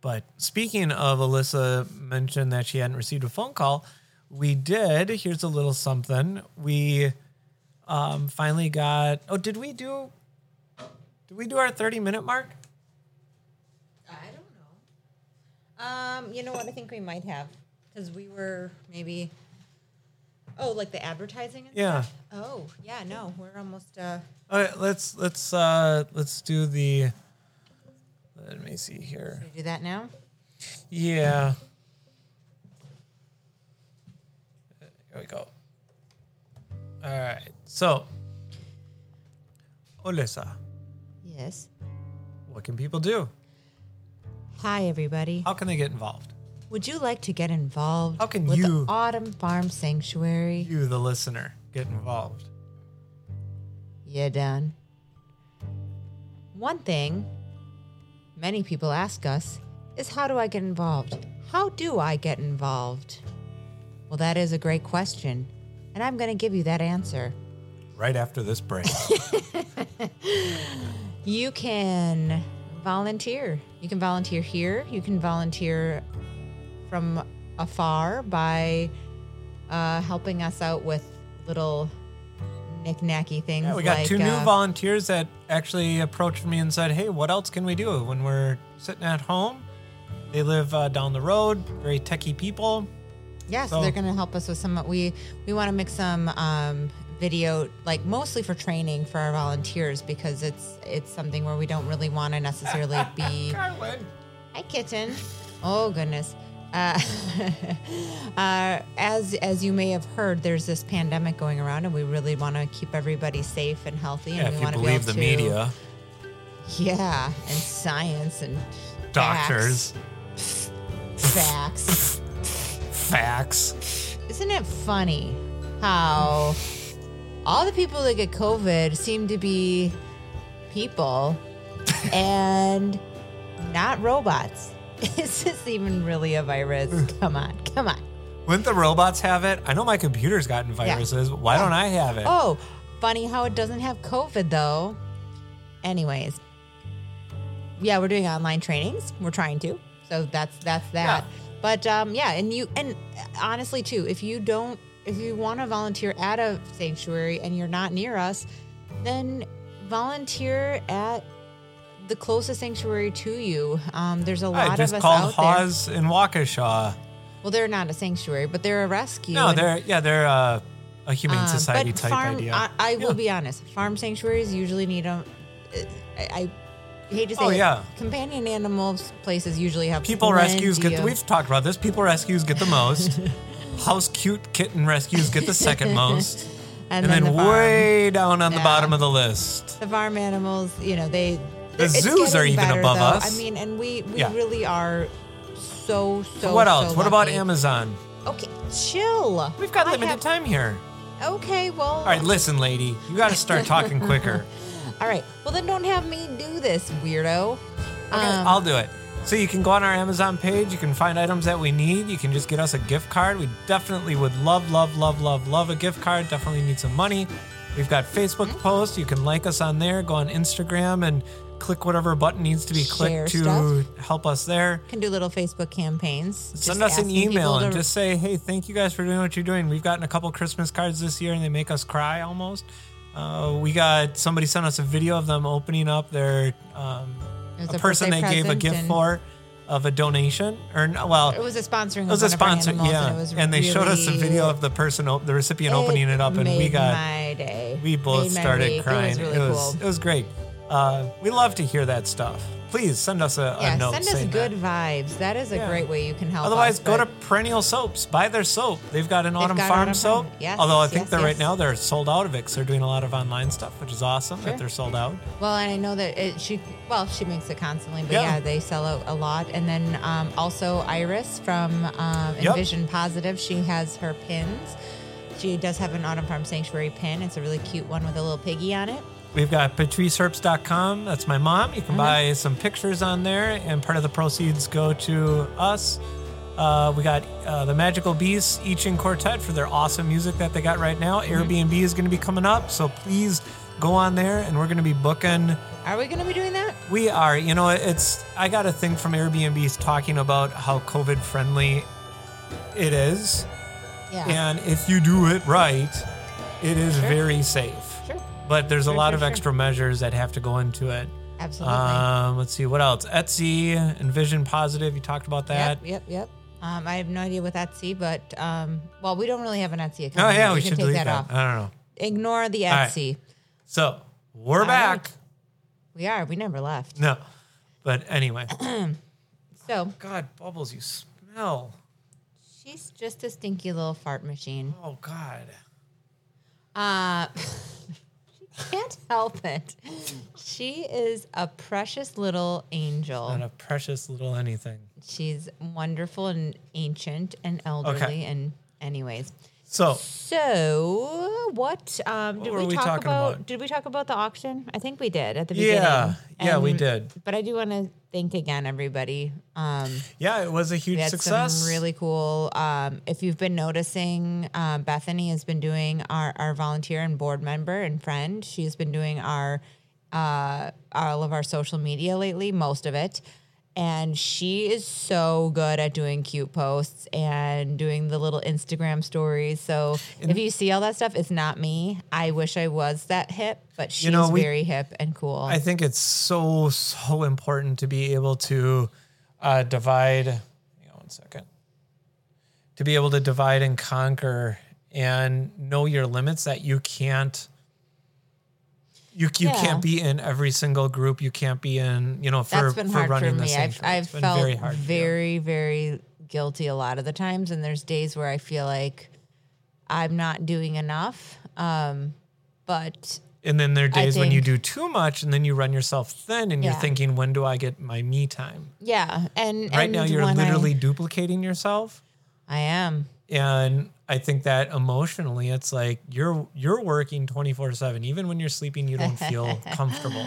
B: But speaking of Alyssa mentioned that she hadn't received a phone call, we did. Here's a little something. We um, finally got. Oh, did we do? Did we do our 30 minute mark?
C: I don't know. Um, you know what? I think we might have because we were maybe. Oh, like the advertising. And
B: Yeah.
C: Stuff? Oh, yeah. No, we're almost. Uh,
B: All right, let's let's uh let's do the. Let me see here.
C: we do that now.
B: Yeah. Here we go. All right. So, Alyssa,
C: Yes.
B: what can people do?
C: Hi, everybody.
B: How can they get involved?
C: Would you like to get involved
B: How can
C: with
B: you-
C: the Autumn Farm Sanctuary?
B: You, the listener, get involved.
C: Yeah, done. One thing many people ask us is how do I get involved? How do I get involved? Well, that is a great question, and I'm going to give you that answer.
B: Right after this break. [LAUGHS]
C: You can volunteer. You can volunteer here. You can volunteer from afar by uh, helping us out with little knick-knacky things.
B: Yeah, we got
C: like,
B: two new
C: uh,
B: volunteers that actually approached me and said, "Hey, what else can we do when we're sitting at home?" They live uh, down the road, very techie people.
C: Yeah, so,
B: So-
C: they're going to help us with some. We we want to make some um, video, like mostly for training for our volunteers because it's it's something where we don't really want to necessarily [LAUGHS] be.
B: Carlin.
C: Hi, kitten. Oh goodness. Uh, [LAUGHS] uh, as as you may have heard, there's this pandemic going around, and we really want to keep everybody safe and healthy.
B: Yeah,
C: and
B: if
C: we
B: you
C: want to
B: believe
C: be
B: the
C: able to,
B: media,
C: Yeah, and science and
B: doctors,
C: facts.
B: facts.
C: Isn't it funny how all the people that get COVID seem to be people [LAUGHS] and not robots? [LAUGHS] Is this even really a virus? [LAUGHS] Come on, come on.
B: Wouldn't the robots have it? I know my computer's gotten viruses. Why don't I have it?
C: Oh, funny how it doesn't have COVID though. Anyways, yeah, we're doing online trainings. We're trying to, so that's that's that.
B: Yeah.
C: But um, yeah, and you and honestly too, if you don't, if you want to volunteer at a sanctuary and you're not near us, then volunteer at the closest sanctuary to you. Um, there's a lot
B: just
C: of us
B: called
C: out there.
B: HAWS in Waukesha.
C: Well, they're not a sanctuary, but they're a rescue.
B: No,
C: and-
B: they're yeah, they're uh, a humane
C: um,
B: society
C: but
B: type
C: farm,
B: idea.
C: I, I will
B: Yeah.
C: be honest. Farm sanctuaries usually need them. I, I hate to say
B: Oh,
C: it.
B: yeah.
C: Companion animals places usually have
B: People rescues get. The, we've talked about this. People rescues get the most. [LAUGHS] House cute kitten rescues get the second most, [LAUGHS]
C: and,
B: and, then,
C: the
B: way down on the bottom of the list.
C: the farm animals. You know they.
B: The zoos are even
C: better,
B: above
C: though.
B: us.
C: I mean, and we we
B: Yeah.
C: really are so so.
B: What else?
C: so
B: what about
C: lucky.
B: Amazon?
C: Okay, chill.
B: We've got
C: I
B: limited
C: have-
B: time here.
C: Okay, well.
B: All right, listen, lady, you got to start talking quicker. [LAUGHS]
C: All right. Well, then don't have me do this, weirdo.
B: Okay,
C: Um,
B: I'll do it. So you can go on our Amazon page. You can find items that we need. You can just get us a gift card. We definitely would love, love, love, love, love a gift card. Definitely need some money. We've got Facebook
C: Mm-hmm.
B: posts. You can like us on there. Go on Instagram and click whatever button needs to be
C: Share
B: clicked to
C: stuff.
B: help us there.
C: can do little Facebook campaigns.
B: Send us an email and
C: to-
B: just say, hey, thank you guys for doing what you're doing. We've gotten a couple Christmas cards this year and they make us cry almost. Uh, we got somebody sent us a video of them opening up their um, a
C: a
B: person they gave a gift for of a donation or well
C: It was a sponsoring.
B: it was a
C: of one of our
B: sponsor yeah
C: and,
B: and they showed us a video of the person op- the recipient opening it up and we got
C: my day.
B: we both started crying
C: It was really cool.
B: it was great uh, we love to hear that stuff please send us a,
C: yeah,
B: a note
C: send us
B: saying
C: good
B: that.
C: vibes. That is a
B: Yeah.
C: great way you can help.
B: Otherwise,
C: us,
B: go to Perennial Soaps. Buy their soap. They've got an
C: They've
B: Autumn
C: got
B: Farm
C: Autumn
B: soap.
C: Farm. Yes,
B: Although I think
C: yes,
B: they're right now they're sold out of it. 'cause they're doing a lot of online stuff, which is awesome
C: Sure.
B: that they're sold out.
C: Well, and I know that it, she, well, she makes it constantly, but
B: Yeah.
C: yeah, they sell out a lot. And then um, also Iris from um,
B: Yep.
C: Envision Positive, she has her pins. She does have an Autumn Farm Sanctuary pin. It's a really cute one with a little piggy on it.
B: We've got patriceherbs.com. That's my mom. You can
C: Mm-hmm.
B: buy some pictures on there, and part of the proceeds go to us. Uh, we got uh, the Magical Beasts, each in quartet, for their awesome music that they got right now.
C: Mm-hmm.
B: Airbnb is going to be coming up, so please go on there and we're going to be booking.
C: Are we going to be doing that?
B: We are. You know, it's. I got a thing from Airbnb's talking about how COVID friendly it is,
C: Yeah.
B: and if you do it right, it is very safe. But there's a
C: Sure,
B: lot
C: sure,
B: of
C: sure.
B: extra measures that have to go into it.
C: Absolutely.
B: Um, let's see what else. Etsy, Envision Positive. You talked about that.
C: Yep, yep, yep. Um, I have no idea what Etsy, but um, well, we don't really have an Etsy account.
B: Oh yeah,
C: but
B: we should
C: take that,
B: that.
C: off.
B: I don't know.
C: Ignore the
B: right.
C: Etsy.
B: So we're
C: All
B: back.
C: right. We are. We never left.
B: No, but anyway. [CLEARS THROAT]
C: So
B: God, bubbles, you smell.
C: she's just a stinky little fart machine.
B: Oh God.
C: Uh, [LAUGHS] can't help it. She is a precious little angel.
B: Not a precious little anything.
C: She's wonderful and ancient and elderly. And anyways,
B: So
C: so what? Um, did
B: were
C: we
B: we
C: talk about,
B: about?
C: Did we talk about the auction? I think we did at the beginning.
B: yeah, yeah, we did.
C: But I do want to thank again everybody. Um,
B: Yeah, it was a huge success.
C: some really cool. Um, if you've been noticing, uh, Bethany has been doing our, our volunteer and board member and friend. She's been doing our uh, all of our social media lately, most of it. And she is so good at doing cute posts and doing the little Instagram stories. So if you see all that stuff, it's not me. I wish I was that hip, but she's
B: know, we-
C: very hip and cool.
B: I think it's so so important to be able to uh, divide. Hang on one second. To be able to divide and conquer and know your limits that you can't. You, you
C: Yeah.
B: can't be in every single group. You can't be in you know for
C: That's been
B: for
C: hard for
B: running the
C: me. I've. I've felt
B: very
C: very,
B: for
C: very, guilty a lot of the times, and there's days where I feel like I'm not doing enough. Um, but
B: And then there are days when you do too much, and then you run yourself thin, and you're thinking, when do I get my me time?
C: yeah, and
B: Right
C: and
B: now, you're
C: when I-
B: literally duplicating yourself.
C: I, am.
B: and i think that emotionally it's like you're you're working 24/7 even when you're sleeping you don't feel [LAUGHS] comfortable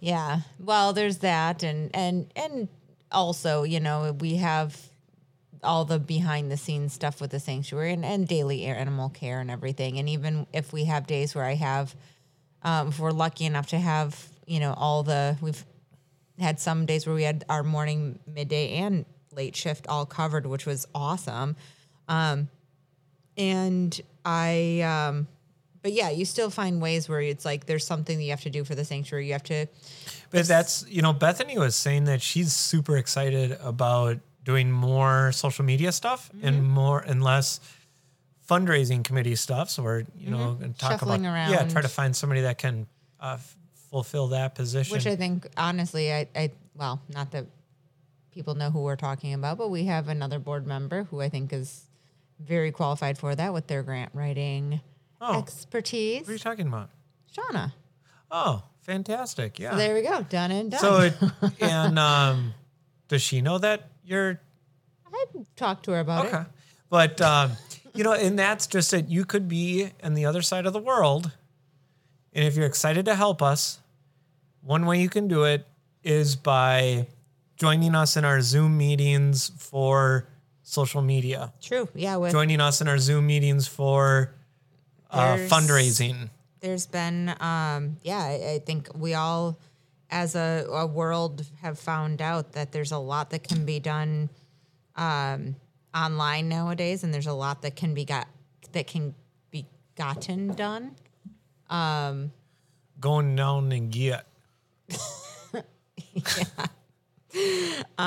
C: Yeah. Well, there's that, and and and also, you know, we have all the behind the scenes stuff with the sanctuary and, and daily animal care and everything. And even if we have days where I have, um, if we're lucky enough to have, you know, all the we've had some days where we had our morning, midday, and late shift all covered, which was awesome. Um, and I, um, but yeah, you still find ways where it's like there's something that you have to do for the sanctuary. You have to,
B: but that's you know bethany was saying that she's super excited about doing more social media stuff and
C: Mm-hmm.
B: more and less fundraising committee stuff so we're you know gonna talk
C: Mm-hmm. Shuffling
B: about yeah try to find somebody that can uh, f- fulfill that position
C: which I think honestly, I, I, well, not that people know who we're talking about, but we have another board member who I think is very qualified for that with their grant writing
B: Oh.
C: expertise.
B: what are you talking about
C: Shauna.
B: oh fantastic yeah
C: So there we go, done and done.
B: so it, and um does she know that you're
C: I talked to her about
B: Okay.
C: it.
B: But um, you know, and that's just it. You could be on the other side of the world. And if you're excited to help us, one way you can do it is by joining us in our Zoom meetings for social media,
C: True. Yeah. With
B: joining us in our Zoom meetings for uh,
C: There's-
B: fundraising.
C: there's been um yeah I, I think we all as a, a world have found out that there's a lot that can be done um online nowadays and there's a lot that can be got that can be gotten done
B: Going down and get. [LAUGHS] [LAUGHS]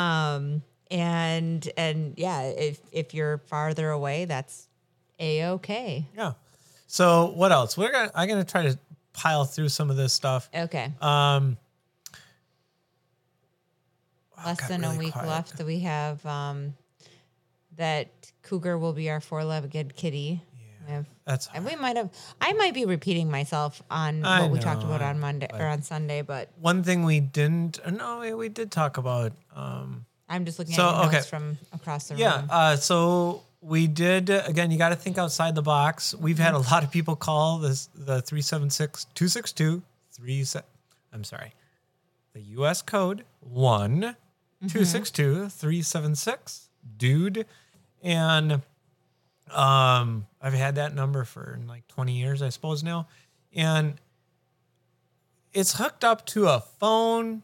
C: and and yeah if if you're farther away that's a-okay
B: Yeah. So what else? We're gonna I'm gonna try to pile through some of this stuff.
C: okay
B: Um
C: less
B: got
C: than a week
B: quiet.
C: left we have um that cougar will be our four-legged kitty have
B: that's
C: And we might have, I might be repeating myself on
B: I
C: what we talked about on Monday or on Sunday, but
B: one thing we didn't no we- we did talk about um
C: I'm just looking
B: So,
C: at your notes
B: okay.
C: from across the
B: yeah
C: room. Yeah.
B: Uh so we did again you got to think outside the box we've had a lot of people call this the 376 262 3 i'm sorry the us code 1 262 376 dude and um i've had that number for like 20 years i suppose now and it's hooked up to a phone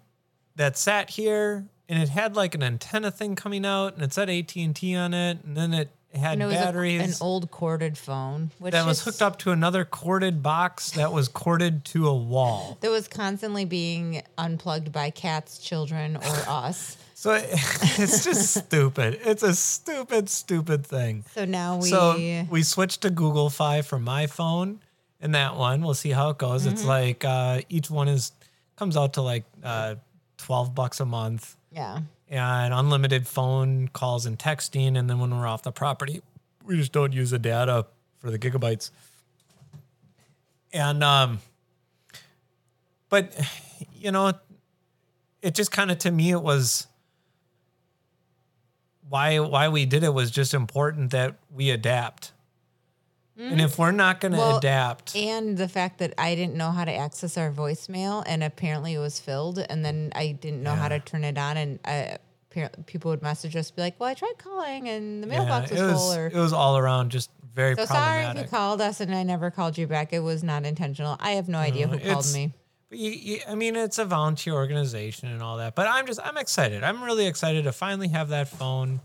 B: that sat here and it had like an antenna thing coming out and it said AT&T on it and then it had
C: And it was a, an old corded phone, which
B: that was
C: is-
B: hooked up to another corded box that was corded to a wall. [LAUGHS]
C: that was constantly being unplugged by cats, children, or [LAUGHS] us.
B: So [LAUGHS] it's just stupid. It's a stupid, stupid thing.
C: So now we
B: So we switched to Google Fi for my phone and that one. We'll see how it goes. It's
C: Mm-hmm.
B: like uh, each one is comes out to like uh, twelve bucks a month
C: yeah.
B: and unlimited phone calls and texting. And then when we're off the property, we just don't use the data for the gigabytes. And um, but you know, it just kind of to me it was why why we did it was just important that we adapt. And if we're not going to
C: Well,
B: adapt,
C: And the fact that I didn't know how to access our voicemail, and apparently it was filled, and then I didn't know how to turn it on, and I, people would message us, be like, "Well, I tried calling, and the
B: yeah,
C: mailbox
B: it
C: was,
B: was
C: full." Or
B: it was all around just very
C: so sorry if you called us and I never called you back. It was not intentional. I have no idea who called me.
B: But you, you, I mean, it's a volunteer organization and all that. But I'm just, I'm excited. I'm really excited to finally have that phone.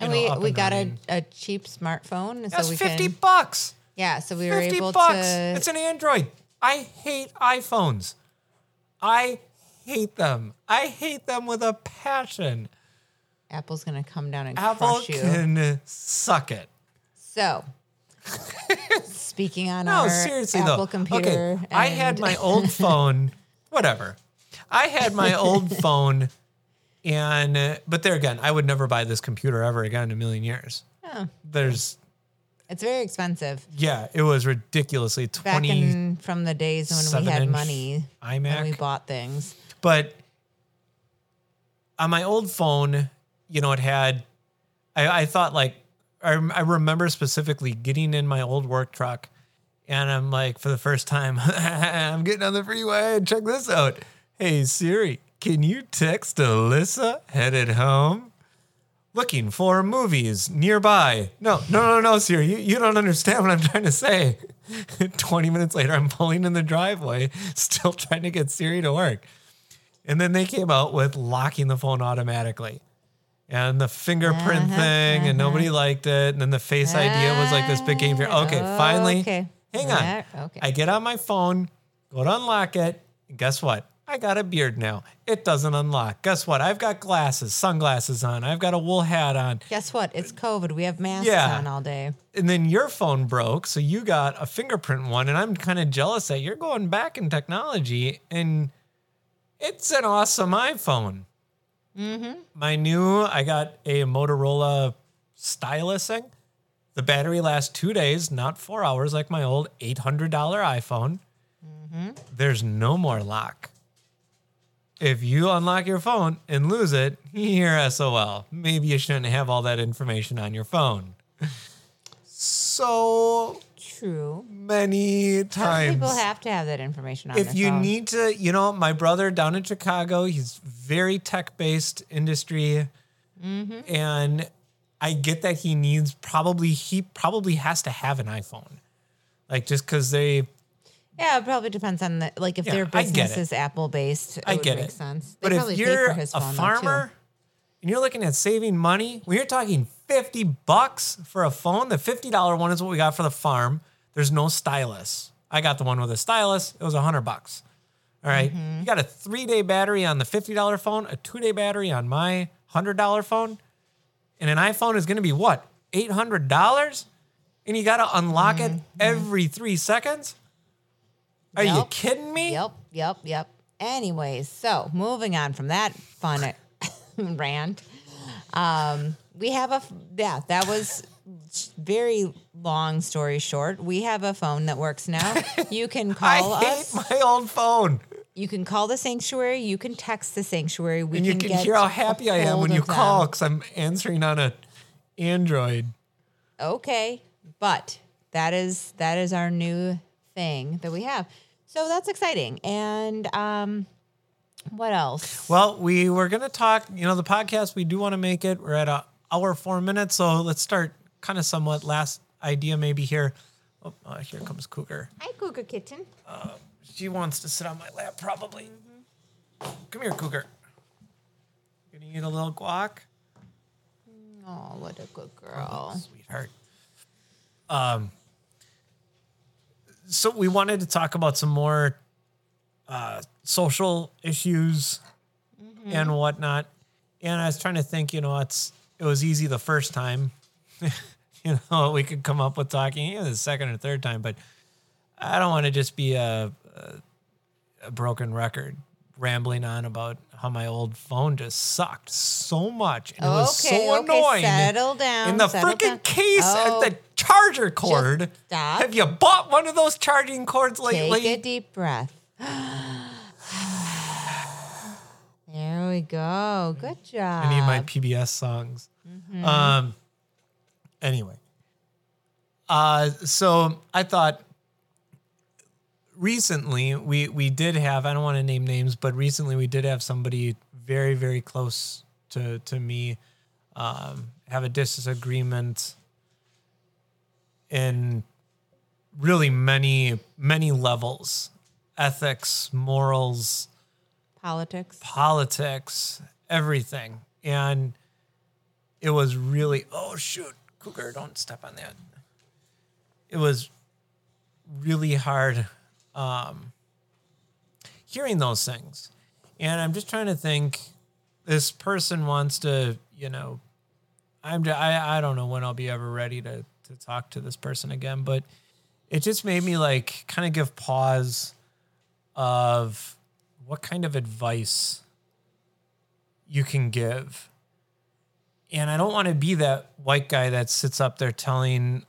C: And
B: know,
C: we we got a, a cheap smartphone,
B: That's
C: so we
B: fifty
C: can
B: bucks.
C: yeah. So we were able
B: bucks.
C: to.
B: It's an Android. I hate iPhones. I hate them. I hate them with a passion.
C: Apple's gonna come down and
B: Apple
C: crush you.
B: can suck it.
C: So, speaking on [LAUGHS]
B: No,
C: our
B: seriously
C: Apple
B: though.
C: computer,
B: okay, I had my old [LAUGHS] phone. Whatever. I had my old [LAUGHS] phone, and uh, but there again, I would never buy this computer ever again in a million years.
C: Oh,
B: There's
C: it's very expensive.
B: yeah, it was ridiculously
C: Back
B: twenty
C: in from the days when we had
B: 7-inch
C: money and we bought things.
B: But on my old phone, you know, it had. I, I thought like I, I remember specifically getting in my old work truck, and I'm like, for the first time, [LAUGHS] I'm getting on the freeway. And check this out. Hey Siri, can you text Alyssa headed home? Looking for movies nearby. No, no, no, no, Siri. You, you don't understand what I'm trying to say. [LAUGHS] 20 minutes later, I'm pulling in the driveway, [LAUGHS] still trying to get Siri to work. And then they came out with locking the phone automatically. And the fingerprint
C: Uh-huh,
B: thing, and nobody liked it. And then the Face ID was like this big game for okay, finally.
C: Okay.
B: Hang on.
C: Okay.
B: I get on my phone, go to unlock it, and guess what? I got a beard now. It doesn't unlock. Guess what? I've got glasses, sunglasses on. I've got a wool hat on.
C: Guess what? It's COVID. We have masks
B: Yeah.
C: on all day.
B: And then your phone broke, so you got a fingerprint one, and I'm kind of jealous that you're going back in technology, and it's an awesome iPhone.
C: Mm-hmm.
B: My new, I got a Motorola stylus thing. The battery lasts two days, not four hours like my old $800 iPhone.
C: Mm-hmm.
B: There's no more lock. If you unlock your phone and lose it, you're SOL. Maybe you shouldn't have all that information on your phone. So
C: True.
B: many
C: Some
B: times.
C: people have to have that information on
B: if you
C: phone.
B: need to, you know, my brother down in Chicago, he's very tech based industry.
C: Mm-hmm.
B: And I get that he needs probably, he probably has to have an iPhone. Like just because they,
C: Yeah, it probably depends on the like if
B: Yeah,
C: their
B: I get
C: business
B: it.
C: is Apple based. It
B: I
C: would
B: get
C: make
B: it.
C: sense. They
B: but if
C: pay
B: you're
C: for his
B: a
C: phone, though, too.
B: farmer and you're looking at saving money, when you're talking 50 bucks for a phone, the $50 one is what we got for the farm. There's no stylus. I got the one with a stylus. It was 100 bucks. All right?
C: Mm-hmm.
B: You got a three day battery on the $50 phone, a two day battery on my $100 phone. And an iPhone is going to be what? $800? And you got to unlock it every three seconds? Are you. Kidding me?
C: Yep, yep, yep. Anyways, so moving on from that fun [COUGHS] rant, um, we have a yeah. That was very long story short. We have a phone that works now. You can [LAUGHS] call
B: I hate
C: us.
B: my old phone.
C: You can call the sanctuary. You can text the sanctuary. We
B: And you
C: can,
B: can hear how happy I am when you call because I'm answering on a Android.
C: Okay, but that is that is our new thing that we have. So that's exciting. And um, what else?
B: Well, we were going to talk, you know, the podcast, we do want to make it. We're at a hour, four minutes. So let's start kind of somewhat last idea maybe here. Oh, uh, here comes Cougar.
C: Hi, Cougar Kitten.
B: she wants to sit on my lap, probably. Come here, Cougar. Gonna eat a little guac?
C: Oh, what a good girl.
B: sweetheart. Um, so we wanted to talk about some more uh, social issues and whatnot. And I was trying to think, you know, it's it was easy the first time. [LAUGHS] you know, we could come up with talking even the second or third time, but I don't want to just be a, a, a broken record rambling on about how my old phone just sucked so much and it was so
C: okay,
B: annoying.
C: settle down,
B: In the freaking
C: down.
B: case
C: Oh,
B: of the charger cord.
C: stop.
B: Have you bought one of those charging cords lately?
C: Take a deep breath. [SIGHS] there we go. Good job.
B: Any of my PBS songs.
C: Mm-hmm.
B: Um. Anyway, uh, so I thought recently we we did have I don't want to name names, but recently we did have somebody very very close to to me um, have a disagreement in really many many levels, ethics, morals
C: Politics.
B: politics, everything. And it was really, oh, shoot, Cougar, don't step on that. It was really hard um, hearing those things. And I'm just trying to think this person wants to, you know, I'm, just, I, I don't know when I'll be ever ready to, to talk to this person again, but it just made me like kind of give pause of what kind of advice you can give. And I don't want to be that white guy that sits up there telling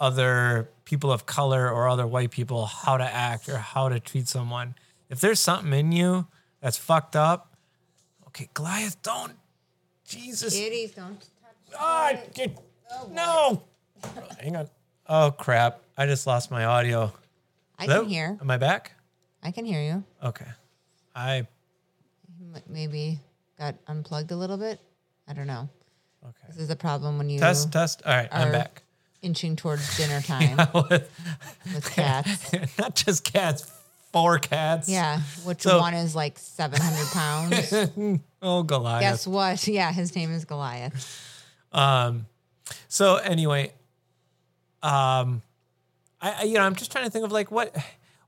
B: other people of color or other white people how to act or how to treat someone. If there's something in you that's fucked up, okay, Goliath, don't. Jesus.
C: Kitties, don't touch.
B: Ah, get- no. Hang on. Oh, crap. I just lost my audio.
C: I
B: Hello?
C: can hear.
B: Am I back?
C: I can hear you.
B: Okay. I
C: M- Maybe got unplugged a little bit. I don't know.
B: okay.
C: This is a problem when you
B: Test, test. All right, I'm back.
C: inching towards dinner [LAUGHS] time with cats. [LAUGHS]
B: Not just cats, four cats.
C: Yeah, which
B: So-
C: one is like 700 pounds? [LAUGHS]
B: Oh, Goliath.
C: Guess what? Yeah, his name is Goliath.
B: Um. So anyway, um, I, I you know I'm just trying to think of like what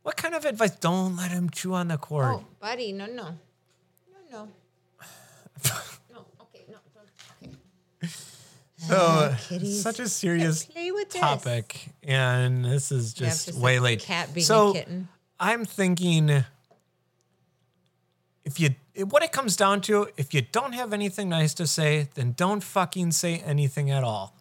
B: what kind of advice. Don't let him chew on the cord.
C: Oh, buddy, no, no. No, no. [LAUGHS] No, okay, no. Okay.
B: so
C: kitties.
B: such a serious
C: with this.
B: topic, and this is just way late.
C: cat being a
B: so
C: kitten.
B: I'm thinking if you what it comes down to, if you don't have anything nice to say, then don't fucking say anything at all.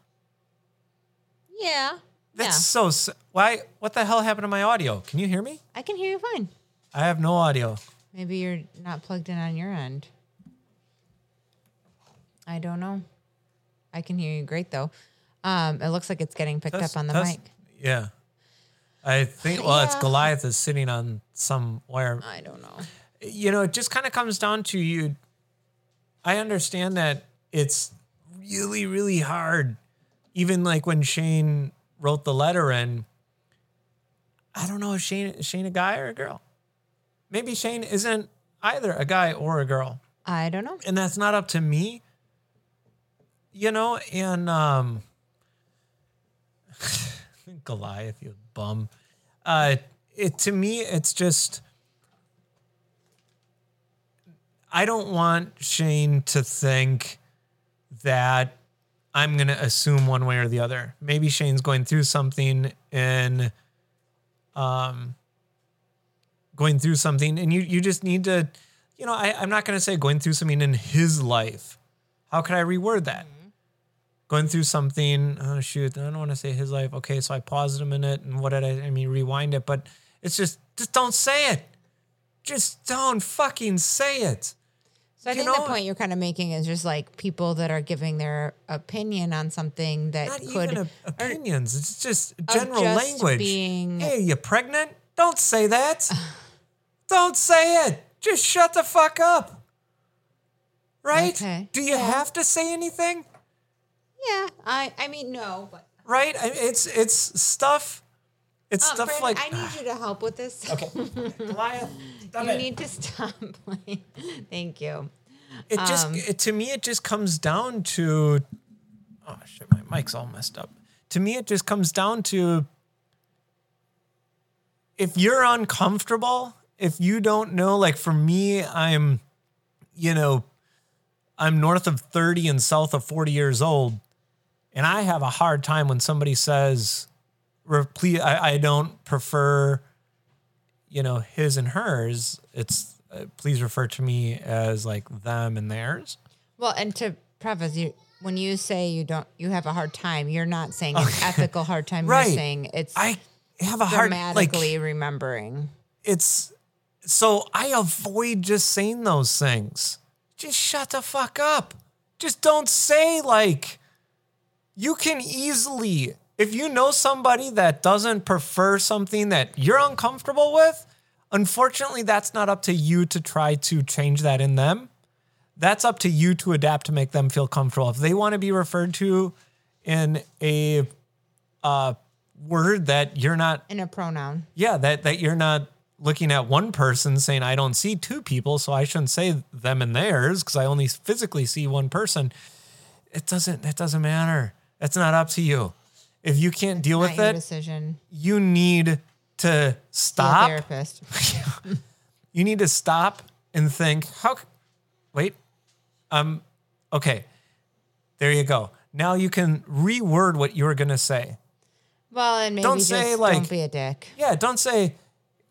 C: Yeah.
B: That's so s- why what the hell happened to my audio? Can you hear me?
C: I can hear you fine.
B: I have no audio.
C: Maybe you're not plugged in on your end. I don't know. I can hear you great though. Um, it looks like it's getting picked up on the mic.
B: Yeah. I think well it's
C: Yeah.
B: Goliath is sitting on some wire.
C: I don't know.
B: You know, it just kind of comes down to you I understand that it's really really hard even like when Shane wrote the letter in I don't know if Shane is Shane a guy or a girl. Maybe Shane isn't either a guy or a girl.
C: I don't know.
B: and that's not up to me you know and um [SIGHS] goliath you bum uh it to me it's just i don't want shane to think that i'm going to assume one way or the other. Maybe shane's going through something and um going through something and you you just need to you know I, i'm not going to say going through something in his life. How could i reword that? Going through something oh shoot i don't want to say his life. Okay so i paused a minute and what did i i mean rewind it but it's just just don't say it. Just don't fucking say it
C: So I think
B: know-
C: the point you're kind of making is just like people that are giving their opinion on something that
B: not
C: could
B: even op- opinions it's just general
C: just
B: language.
C: being-
B: hey you pregnant? Don't say that. [SIGHS] Don't say it. Just shut the fuck up. Right?
C: Okay.
B: do you have to say anything?
C: Yeah, I I mean no, but
B: right? I- mean, it's it's stuff It's
C: Oh,
B: stuff
C: Brandon,
B: like
C: I need you to help with this.
B: okay, [LAUGHS] Goliath, stop
C: you
B: it.
C: need to stop [LAUGHS] playing. Thank you.
B: it just
C: um,
B: it, to me it just comes down to oh shit my mic's all messed up to me it just comes down to if you're uncomfortable if you don't know like for me i'm you know i'm north of 30 and south of 40 years old and i have a hard time when somebody says please I, I don't prefer you know his and hers it's uh, please refer to me as like them and theirs
C: Well, and to preface you, when you say you don't, you have a hard time. You're not saying an ethical hard time.
B: Right.
C: You're saying it's
B: i have a hard like
C: grammatically remembering.
B: it's so i avoid just saying those things just shut the fuck up just don't say like you can easily if you know somebody that doesn't prefer something that you're uncomfortable with unfortunately that's not up to you to try to change that in them. That's up to you to adapt to make them feel comfortable. If they want to be referred to in a uh, word that you're not
C: In a pronoun.
B: yeah that that you're not looking at one person saying i don't see two people so i shouldn't say them and theirs because i only physically see one person. It doesn't it doesn't matter. It's not up to you if you can't deal
C: Not
B: with
C: your
B: it
C: decision.
B: you need to
C: Be a
B: stop
C: therapist. [LAUGHS]
B: you need to stop and think how c- wait um okay there you go now you can reword what you were going to say
C: Well, and maybe
B: Don't
C: just
B: say, like-
C: don't be a dick.
B: Yeah, don't say,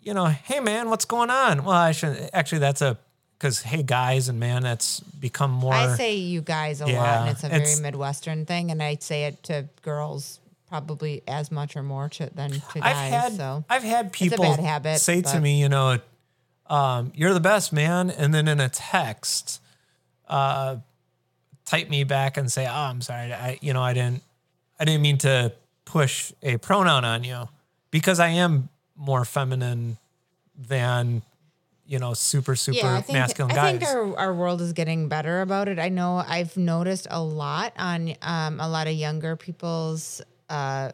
B: you know, hey man, what's going on? Well, I should actually that's a because hey guys and man, that's become more.
C: I say you guys a lot,
B: Yeah,
C: and it's a very
B: it's-
C: Midwestern thing, and I say it to girls probably as much or more to, than to guys.
B: I've had
C: so
B: I've had people
C: habit,
B: say to me, you know, um, you're the best man, and then in a text, uh, type me back and say, oh, I'm sorry, I you know I didn't I didn't mean to push a pronoun on you because I am more feminine than you know super super
C: yeah, I think,
B: masculine
C: I
B: guys.
C: think our, our world is getting better about it. I know I've noticed a lot on um, a lot of younger people's uh,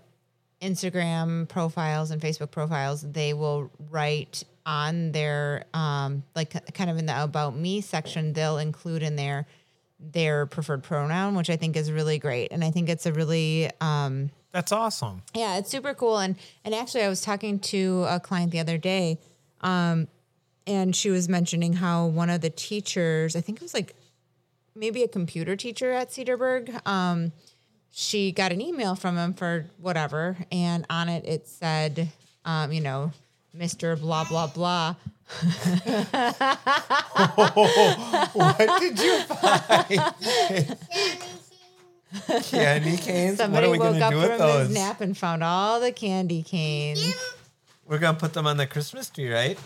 C: Instagram profiles and Facebook profiles. They will write on their um, like kind of in the about me section. They'll include in there their preferred pronoun, which I think is really great, and I think it's a really um,
B: That's awesome.
C: yeah, it's super cool. And and actually, I was talking to a client the other day, um, and she was mentioning how one of the teachers, I think it was like maybe a computer teacher at Cedarburg, um, she got an email from him for whatever, and on it it said, um, you know, Mister blah blah blah. [LAUGHS]
B: What did you find? Candy canes.
C: Somebody
B: what are we
C: woke up
B: do
C: from
B: those?
C: his nap and found all the candy canes.
B: We're gonna put them on the Christmas tree, right?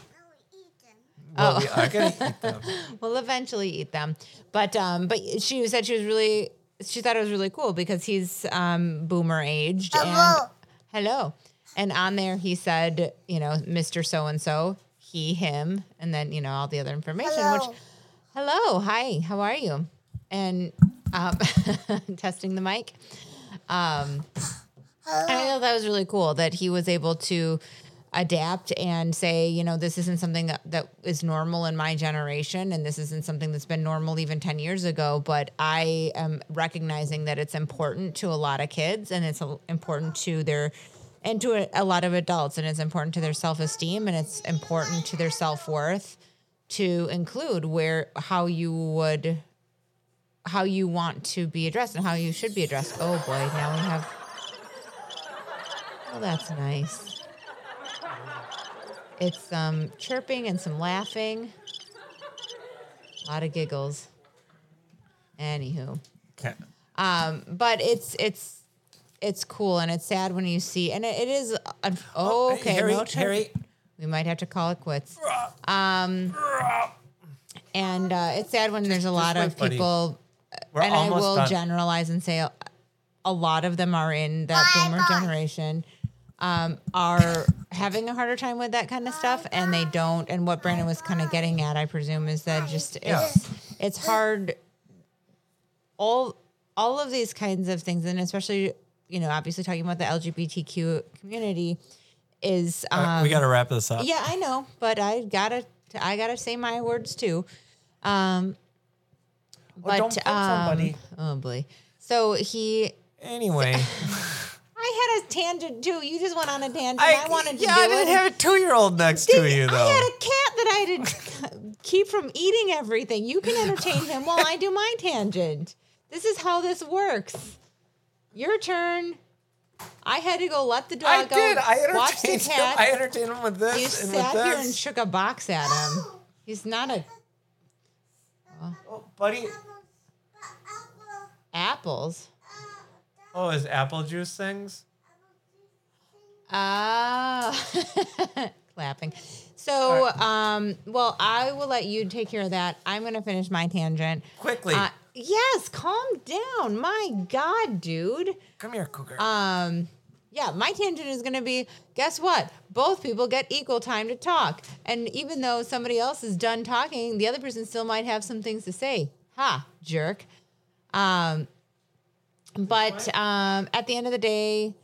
C: Oh.
B: We are gonna eat them. [LAUGHS]
C: We'll eventually eat them. But um, but she said she was really she thought it was really cool because he's um boomer aged and
D: Hello.
C: hello. And on there he said, you know, Mr. So and so, he, him, and then, you know, all the other information, which
D: Hello.
C: hello, hi, how are you? And um [LAUGHS] testing the mic. Um I thought that was really cool that he was able to adapt and say, you know, this isn't something that, that is normal in my generation and this isn't something that's been normal even 10 years ago, but I am recognizing that it's important to a lot of kids and it's important to their and to a, a lot of adults and it's important to their self-esteem and it's important to their self-worth to include where how you would how you want to be addressed and how you should be addressed. Oh boy, now we have Oh, that's nice. It's some chirping and some laughing. A lot of giggles. Anywho.
B: Okay.
C: Um, but it's it's it's cool and it's sad when you see and it, it is un- oh, okay,
B: Harry,
C: no
B: Harry.
C: we might have to call it quits. Um and uh, it's sad when there's a lot of
B: buddy.
C: people
B: We're
C: and I will
B: done.
C: generalize and say a, a lot of them are in that boomer generation, um, are having a harder time with that kind of stuff, and they don't. And what Brandon was kind of getting at, I presume, is that just
B: Yeah.
C: it's it's hard. All all of these kinds of things, and especially you know, obviously talking about the LGBTQ community, is um,
B: we got to wrap this up.
C: yeah, I know, but I gotta I gotta say my words too. Um, but
B: don't
C: um,
B: somebody.
C: oh boy, so he.
B: Anyway, [LAUGHS]
C: I had a tangent too. You just went on a tangent. I, wanted to
B: yeah, I didn't
C: it.
B: have a two-year-old next to you though.
C: I had a cat that I had [LAUGHS] to keep from eating everything. You can entertain him while I do my tangent. This is how this works. Your turn. I had to go let the dog
B: I
C: go.
B: did. I
C: watch the
B: entertained him.
C: cat.
B: I entertained him with this
C: you sat here and shook a box at him. He's not a
B: oh, buddy.
C: apples.
B: Oh, is apple juice things?
C: Ah, [LAUGHS] clapping. So, um, well, I will let you take care of that. I'm going to finish my tangent.
B: Quickly.
C: Uh, yes, calm down. My God, dude.
B: Come here, Cougar.
C: Um, yeah, my tangent is going to be guess what? Both people get equal time to talk. And even though somebody else is done talking, the other person still might have some things to say. Ha, jerk. Um, but um, at the end of the day,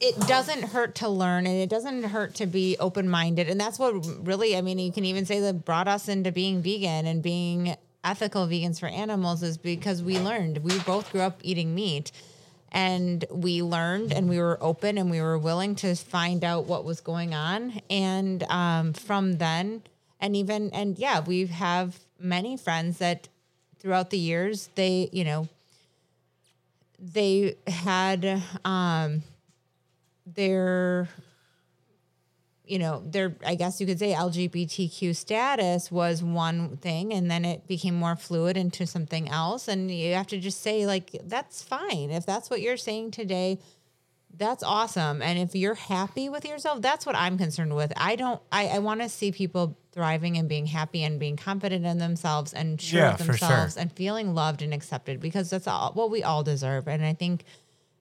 C: it doesn't hurt to learn and it doesn't hurt to be open minded. And that's what really, I mean, you can even say that brought us into being vegan and being ethical vegans for animals is because we learned. We both grew up eating meat and we learned and we were open and we were willing to find out what was going on. And um, from then, and even, and yeah, we have many friends that throughout the years, they, you know, they had um their you know their i guess you could say lgbtq status was one thing and then it became more fluid into something else. And you have to just say like that's fine. If that's what you're saying today that's awesome. And if you're happy with yourself that's what i'm concerned with. I don't i, I want to see people thriving and being happy and being confident in themselves and sure
B: Yeah,
C: of
B: for sure.
C: themselves and feeling loved and accepted because that's all what we all deserve and i think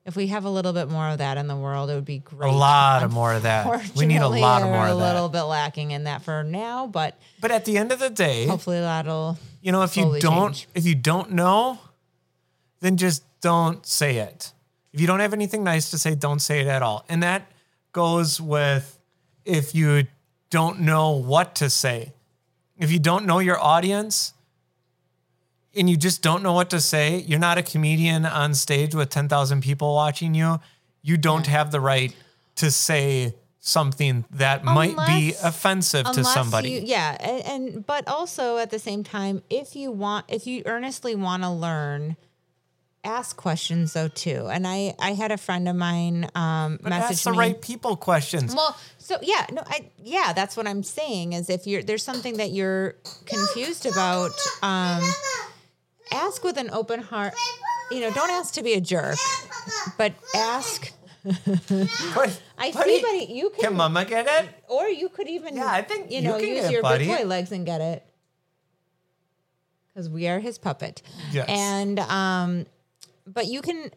C: if we have a little bit more of that in the world it would be great
B: a lot of [LAUGHS] more of that. We need a lot of more
C: a little bit lacking in that for now but
B: But at the end of the day,
C: hopefully that'll
B: you know, if you don't,
C: change.
B: if you don't know, then just don't say it. If you don't have anything nice to say, don't say it at all. And that goes with if you don't know what to say. If you don't know your audience and you just don't know what to say, you're not a comedian on stage with 10,000 people watching you. You don't have the right to say something that might be offensive to somebody.
C: You, yeah, and, and but also at the same time, if you want, if you earnestly want to learn, ask questions though too. And I, I had a friend of mine um,
B: but
C: message
B: ask the
C: me.
B: right people questions.
C: Well, so yeah, no, I yeah, that's what I'm saying is if you're there's something that you're confused about, um, ask with an open heart. You know, don't ask to be a jerk, but ask. [LAUGHS] I
B: buddy,
C: see, buddy, you can,
B: Can mama get it?
C: or you could even,
B: Yeah, I think
C: you
B: you
C: know,
B: can
C: use
B: it,
C: your
B: buddy.
C: big boy legs and get it, because we are his puppet.
B: Yes.
C: and um, but you can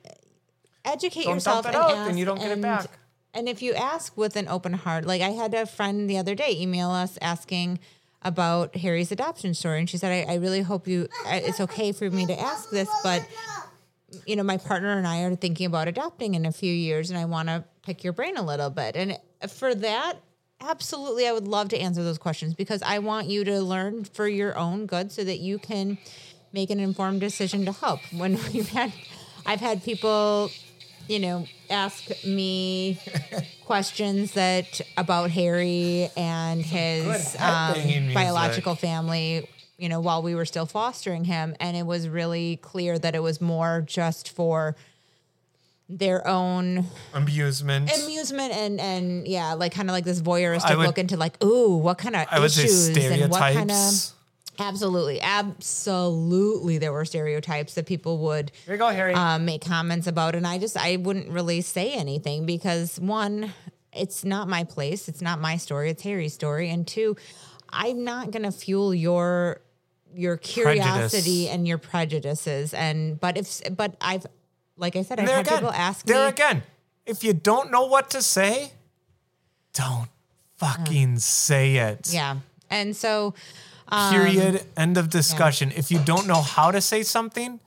C: educate
B: Don't
C: yourself
B: dump it
C: and
B: out,
C: ask,
B: then you don't get it back.
C: And if you ask with an open heart, like I had a friend the other day email us asking about Harry's adoption story, and she said, "I, I really hope you. It's okay for me to ask this, but you know, my partner and I are thinking about adopting in a few years, and I want to pick your brain a little bit. And for that, absolutely, I would love to answer those questions because I want you to learn for your own good, so that you can make an informed decision to help. When [LAUGHS] we've had, I've had people, you know, ask me [LAUGHS] questions that about Harry and his um, biological family you know while we were still fostering him and it was really clear that it was more just for their own
B: Amusement.
C: amusement and and yeah like kind of like this voyeuristic
B: would-
C: look into like ooh what kind of
B: I would say
C: issues and what kind of. Absolutely absolutely there were stereotypes that people would
B: Here you go, Harry.
C: um, make comments about and i just i wouldn't really say anything because one it's not my place it's not my story it's harry's story and two i'm not going to fuel your your curiosity
B: Prejudice.
C: and your prejudices and but if but i've like i said i've
B: there
C: had
B: again.
C: people ask
B: there
C: me
B: again. If you don't know what to say, don't fucking say it.
C: yeah and so um,
B: Period. End of discussion. If you don't know how to say something,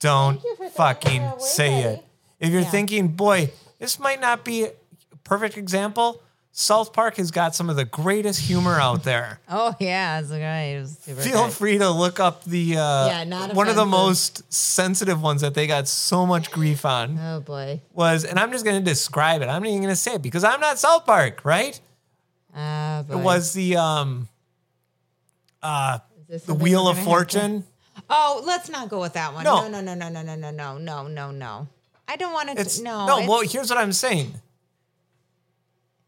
B: don't
C: you for throwing
B: fucking say it. If you're
C: Yeah.
B: thinking, boy, this might not be a perfect example. South Park has got some of the greatest humor out [LAUGHS] there.
C: Oh yeah, it's like, it
B: Feel
C: good.
B: free to look up the uh,
C: Yeah, not
B: one of the most sensitive ones that they got so much grief on
C: Oh boy.
B: was, and I'm just going to describe it. I'm not even going to say it because I'm not South Park, right?
C: Uh,
B: It was the um, uh, the Wheel of Fortune.
C: Oh, let's not go with that one.
B: No.
C: No, no, no, no, no, no, no, no, no, no. I don't want
B: It's
C: to. No,
B: no.
C: it's-
B: Well, here's what I'm saying.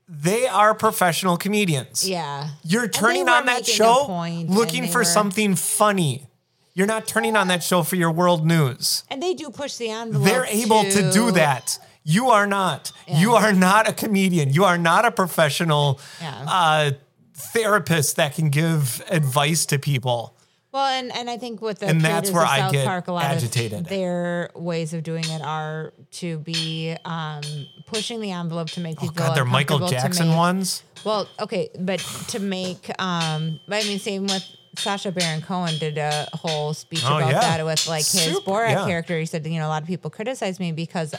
B: They are professional comedians.
C: yeah.
B: You're turning on that show
C: point,
B: looking for
C: were-
B: something funny. You're not turning on that show for your world news.
C: And they do push the envelope.
B: They're able to do that. You are not. You are not a comedian. You are not a professional
C: Yeah.
B: uh, therapist that can give advice to people.
C: Well, and, and I think with the
B: And that's where I
C: South
B: get
C: Park, a lot
B: agitated.
C: of their ways of doing it are to be um, pushing the envelope to make
B: Oh
C: people.
B: God, they're Michael Jackson
C: make-
B: ones.
C: Well, okay, but to make, um, but I mean, same with Sacha Baron Cohen did a whole speech
B: Oh,
C: about
B: yeah.
C: that with like his
B: Super,
C: Borat
B: yeah.
C: character. He said, you know, a lot of people criticize me because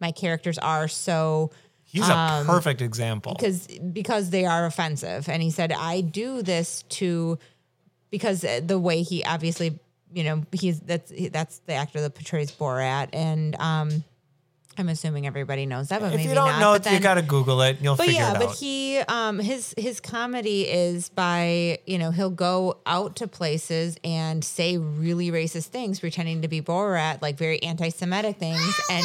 C: my characters are so
B: He's a
C: Um,
B: perfect example.
C: because because they are offensive and he said i do this to because the way he obviously you know he's that's that's the actor that portrays borat and um i'm assuming everybody knows that but
B: if
C: maybe
B: you don't
C: not
B: know
C: but
B: it, you got to Google it. and You'll
C: but
B: figure
C: yeah,
B: it
C: but
B: out.
C: he um his his comedy is by, you know, he'll go out to places and say really racist things pretending to be Borat, like very anti-Semitic things and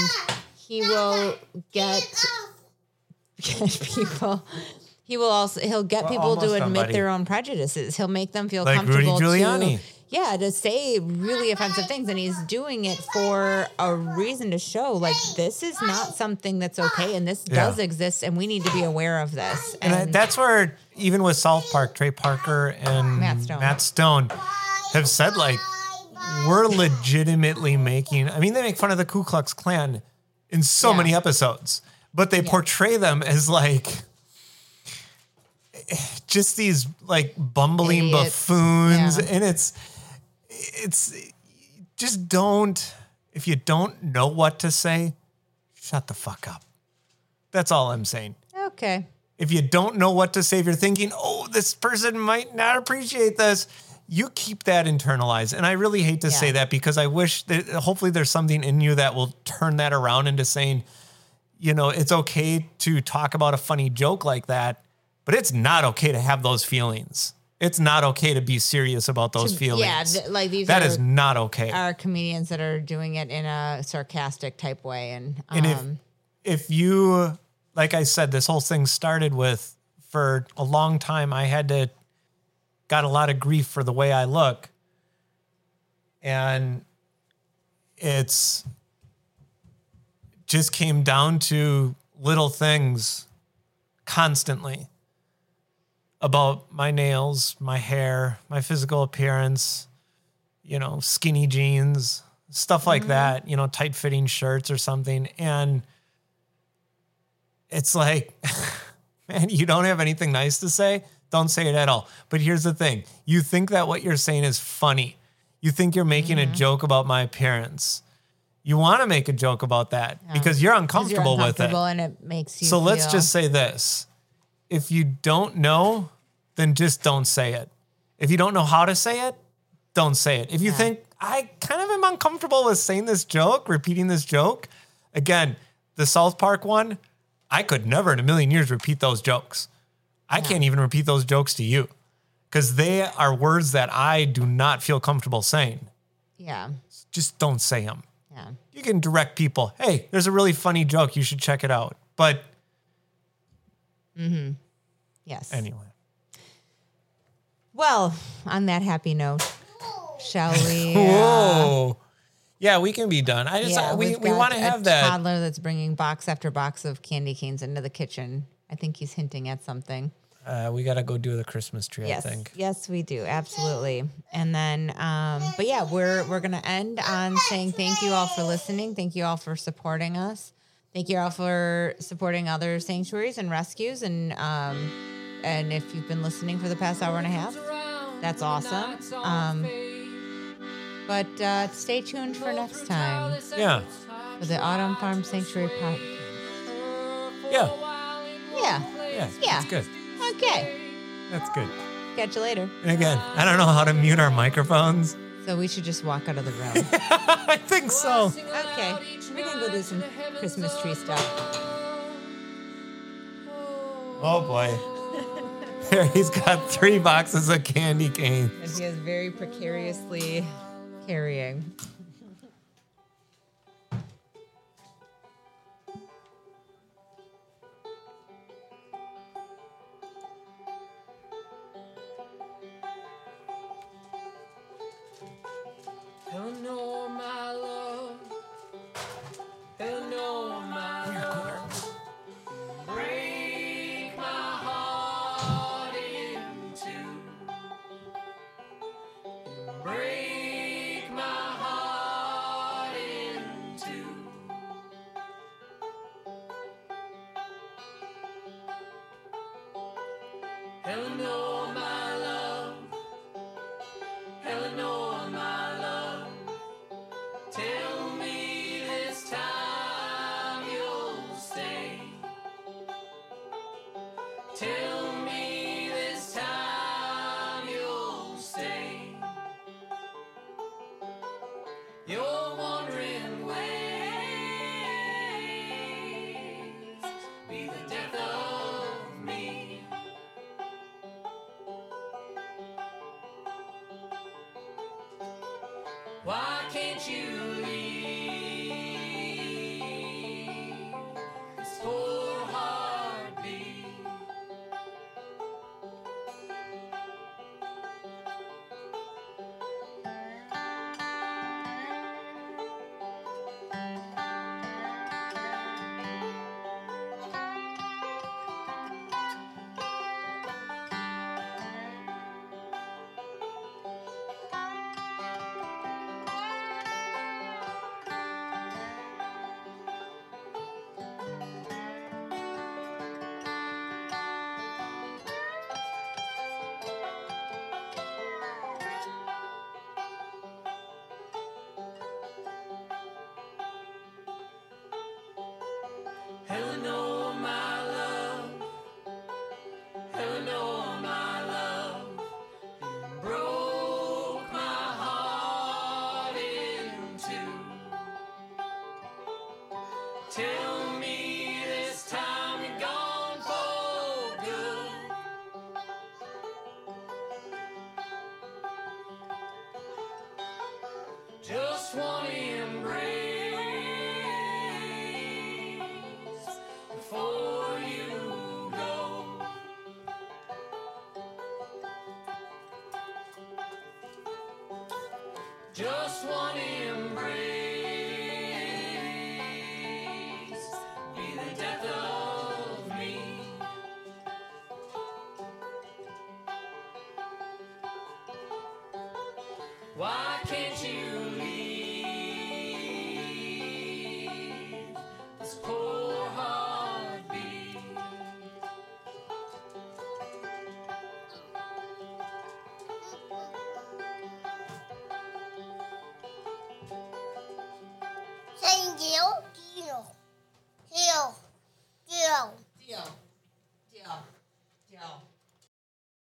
C: he will get get [LAUGHS] people he will also he'll get
B: We're
C: people to admit
B: buddy.
C: their own prejudices. He'll make them feel
B: Like Rudy
C: comfortable
B: Giuliani.
C: to yeah, to say really offensive things. And he's doing it for a reason to show like this is not something that's okay and this
B: Yeah.
C: does exist and we need to be aware of this.
B: And I- that's where even with South Park, Trey Parker and
C: Matt Stone.
B: Matt Stone have said like we're legitimately making. I mean, they make fun of the Ku Klux Klan in so
C: Yeah.
B: many episodes, but they portray them as like just these like bumbling
C: Idiots.
B: buffoons,
C: Yeah.
B: and it's it's just don't if you don't know what to say, shut the fuck up. That's all I'm saying
C: okay.
B: if you don't know what to say, if you're thinking, oh, this person might not appreciate this, you keep that internalized. And I really hate to say that because I wish that hopefully there's something in you that will turn that around into saying, you know, it's okay to talk about a funny joke like that, but it's not okay to have those feelings. It's not okay to be serious about those feelings.
C: Yeah, th- like these
B: that
C: are,
B: is not okay.
C: are comedians that are doing it in a sarcastic type way and um
B: And if if you like I said, this whole thing started with for a long time I had to got a lot of grief for the way I look. And it's just came down to little things constantly about my nails, my hair, my physical appearance, you know, skinny jeans, stuff like mm-hmm. that, you know, tight fitting shirts or something. And it's like, [LAUGHS] man, you don't have anything nice to say? Don't say it at all. But here's the thing you think that what you're saying is funny. You think you're making a mm-hmm. joke about my appearance. You want to make a joke about that because you're uncomfortable,
C: you're
B: with it.
C: and it makes you
B: So let's just say this. If you don't know, then just don't say it. If you don't know how to say it, don't say it. If you think, I kind of am uncomfortable with saying this joke, repeating this joke, again, the South Park one, I could never in a million years repeat those jokes. I can't even repeat those jokes to you because they are words that I do not feel comfortable saying.
C: yeah.
B: Just don't say them.
C: Yeah.
B: You can direct people, hey, there's a really funny joke. You should check it out. But Hmm.
C: Yes.
B: anyway.
C: Well, on that happy note, shall we? [LAUGHS] uh,
B: Whoa. Yeah, we can be done. I just
C: yeah,
B: we we want to have that.
C: toddler that's bringing box after box of candy canes into the kitchen. I think he's hinting at something.
B: Uh, we got to go do the Christmas tree.
C: Yes,
B: I think.
C: yes, we do absolutely. And then, um, but yeah, we're we're gonna end on saying thank you all for listening. Thank you all for supporting us. Thank you all for supporting other sanctuaries and rescues. And um, and if you've been listening for the past hour and a half, that's awesome. Um, but uh, stay tuned for next time
B: Yeah.
C: for the Autumn Farm Sanctuary podcast.
B: Yeah.
C: Yeah.
B: Yeah,
C: Yeah.
B: that's good.
C: Okay.
B: That's good.
C: Catch you later.
B: And again, I don't know how to mute our microphones.
C: So we should just walk out of the room. [LAUGHS]
B: I think so.
C: okay. We're gonna go do some Christmas tree stuff.
B: Oh boy. [LAUGHS] There, he's got three boxes of candy canes.
C: And he is very precariously carrying.
A: Eleanor, my love.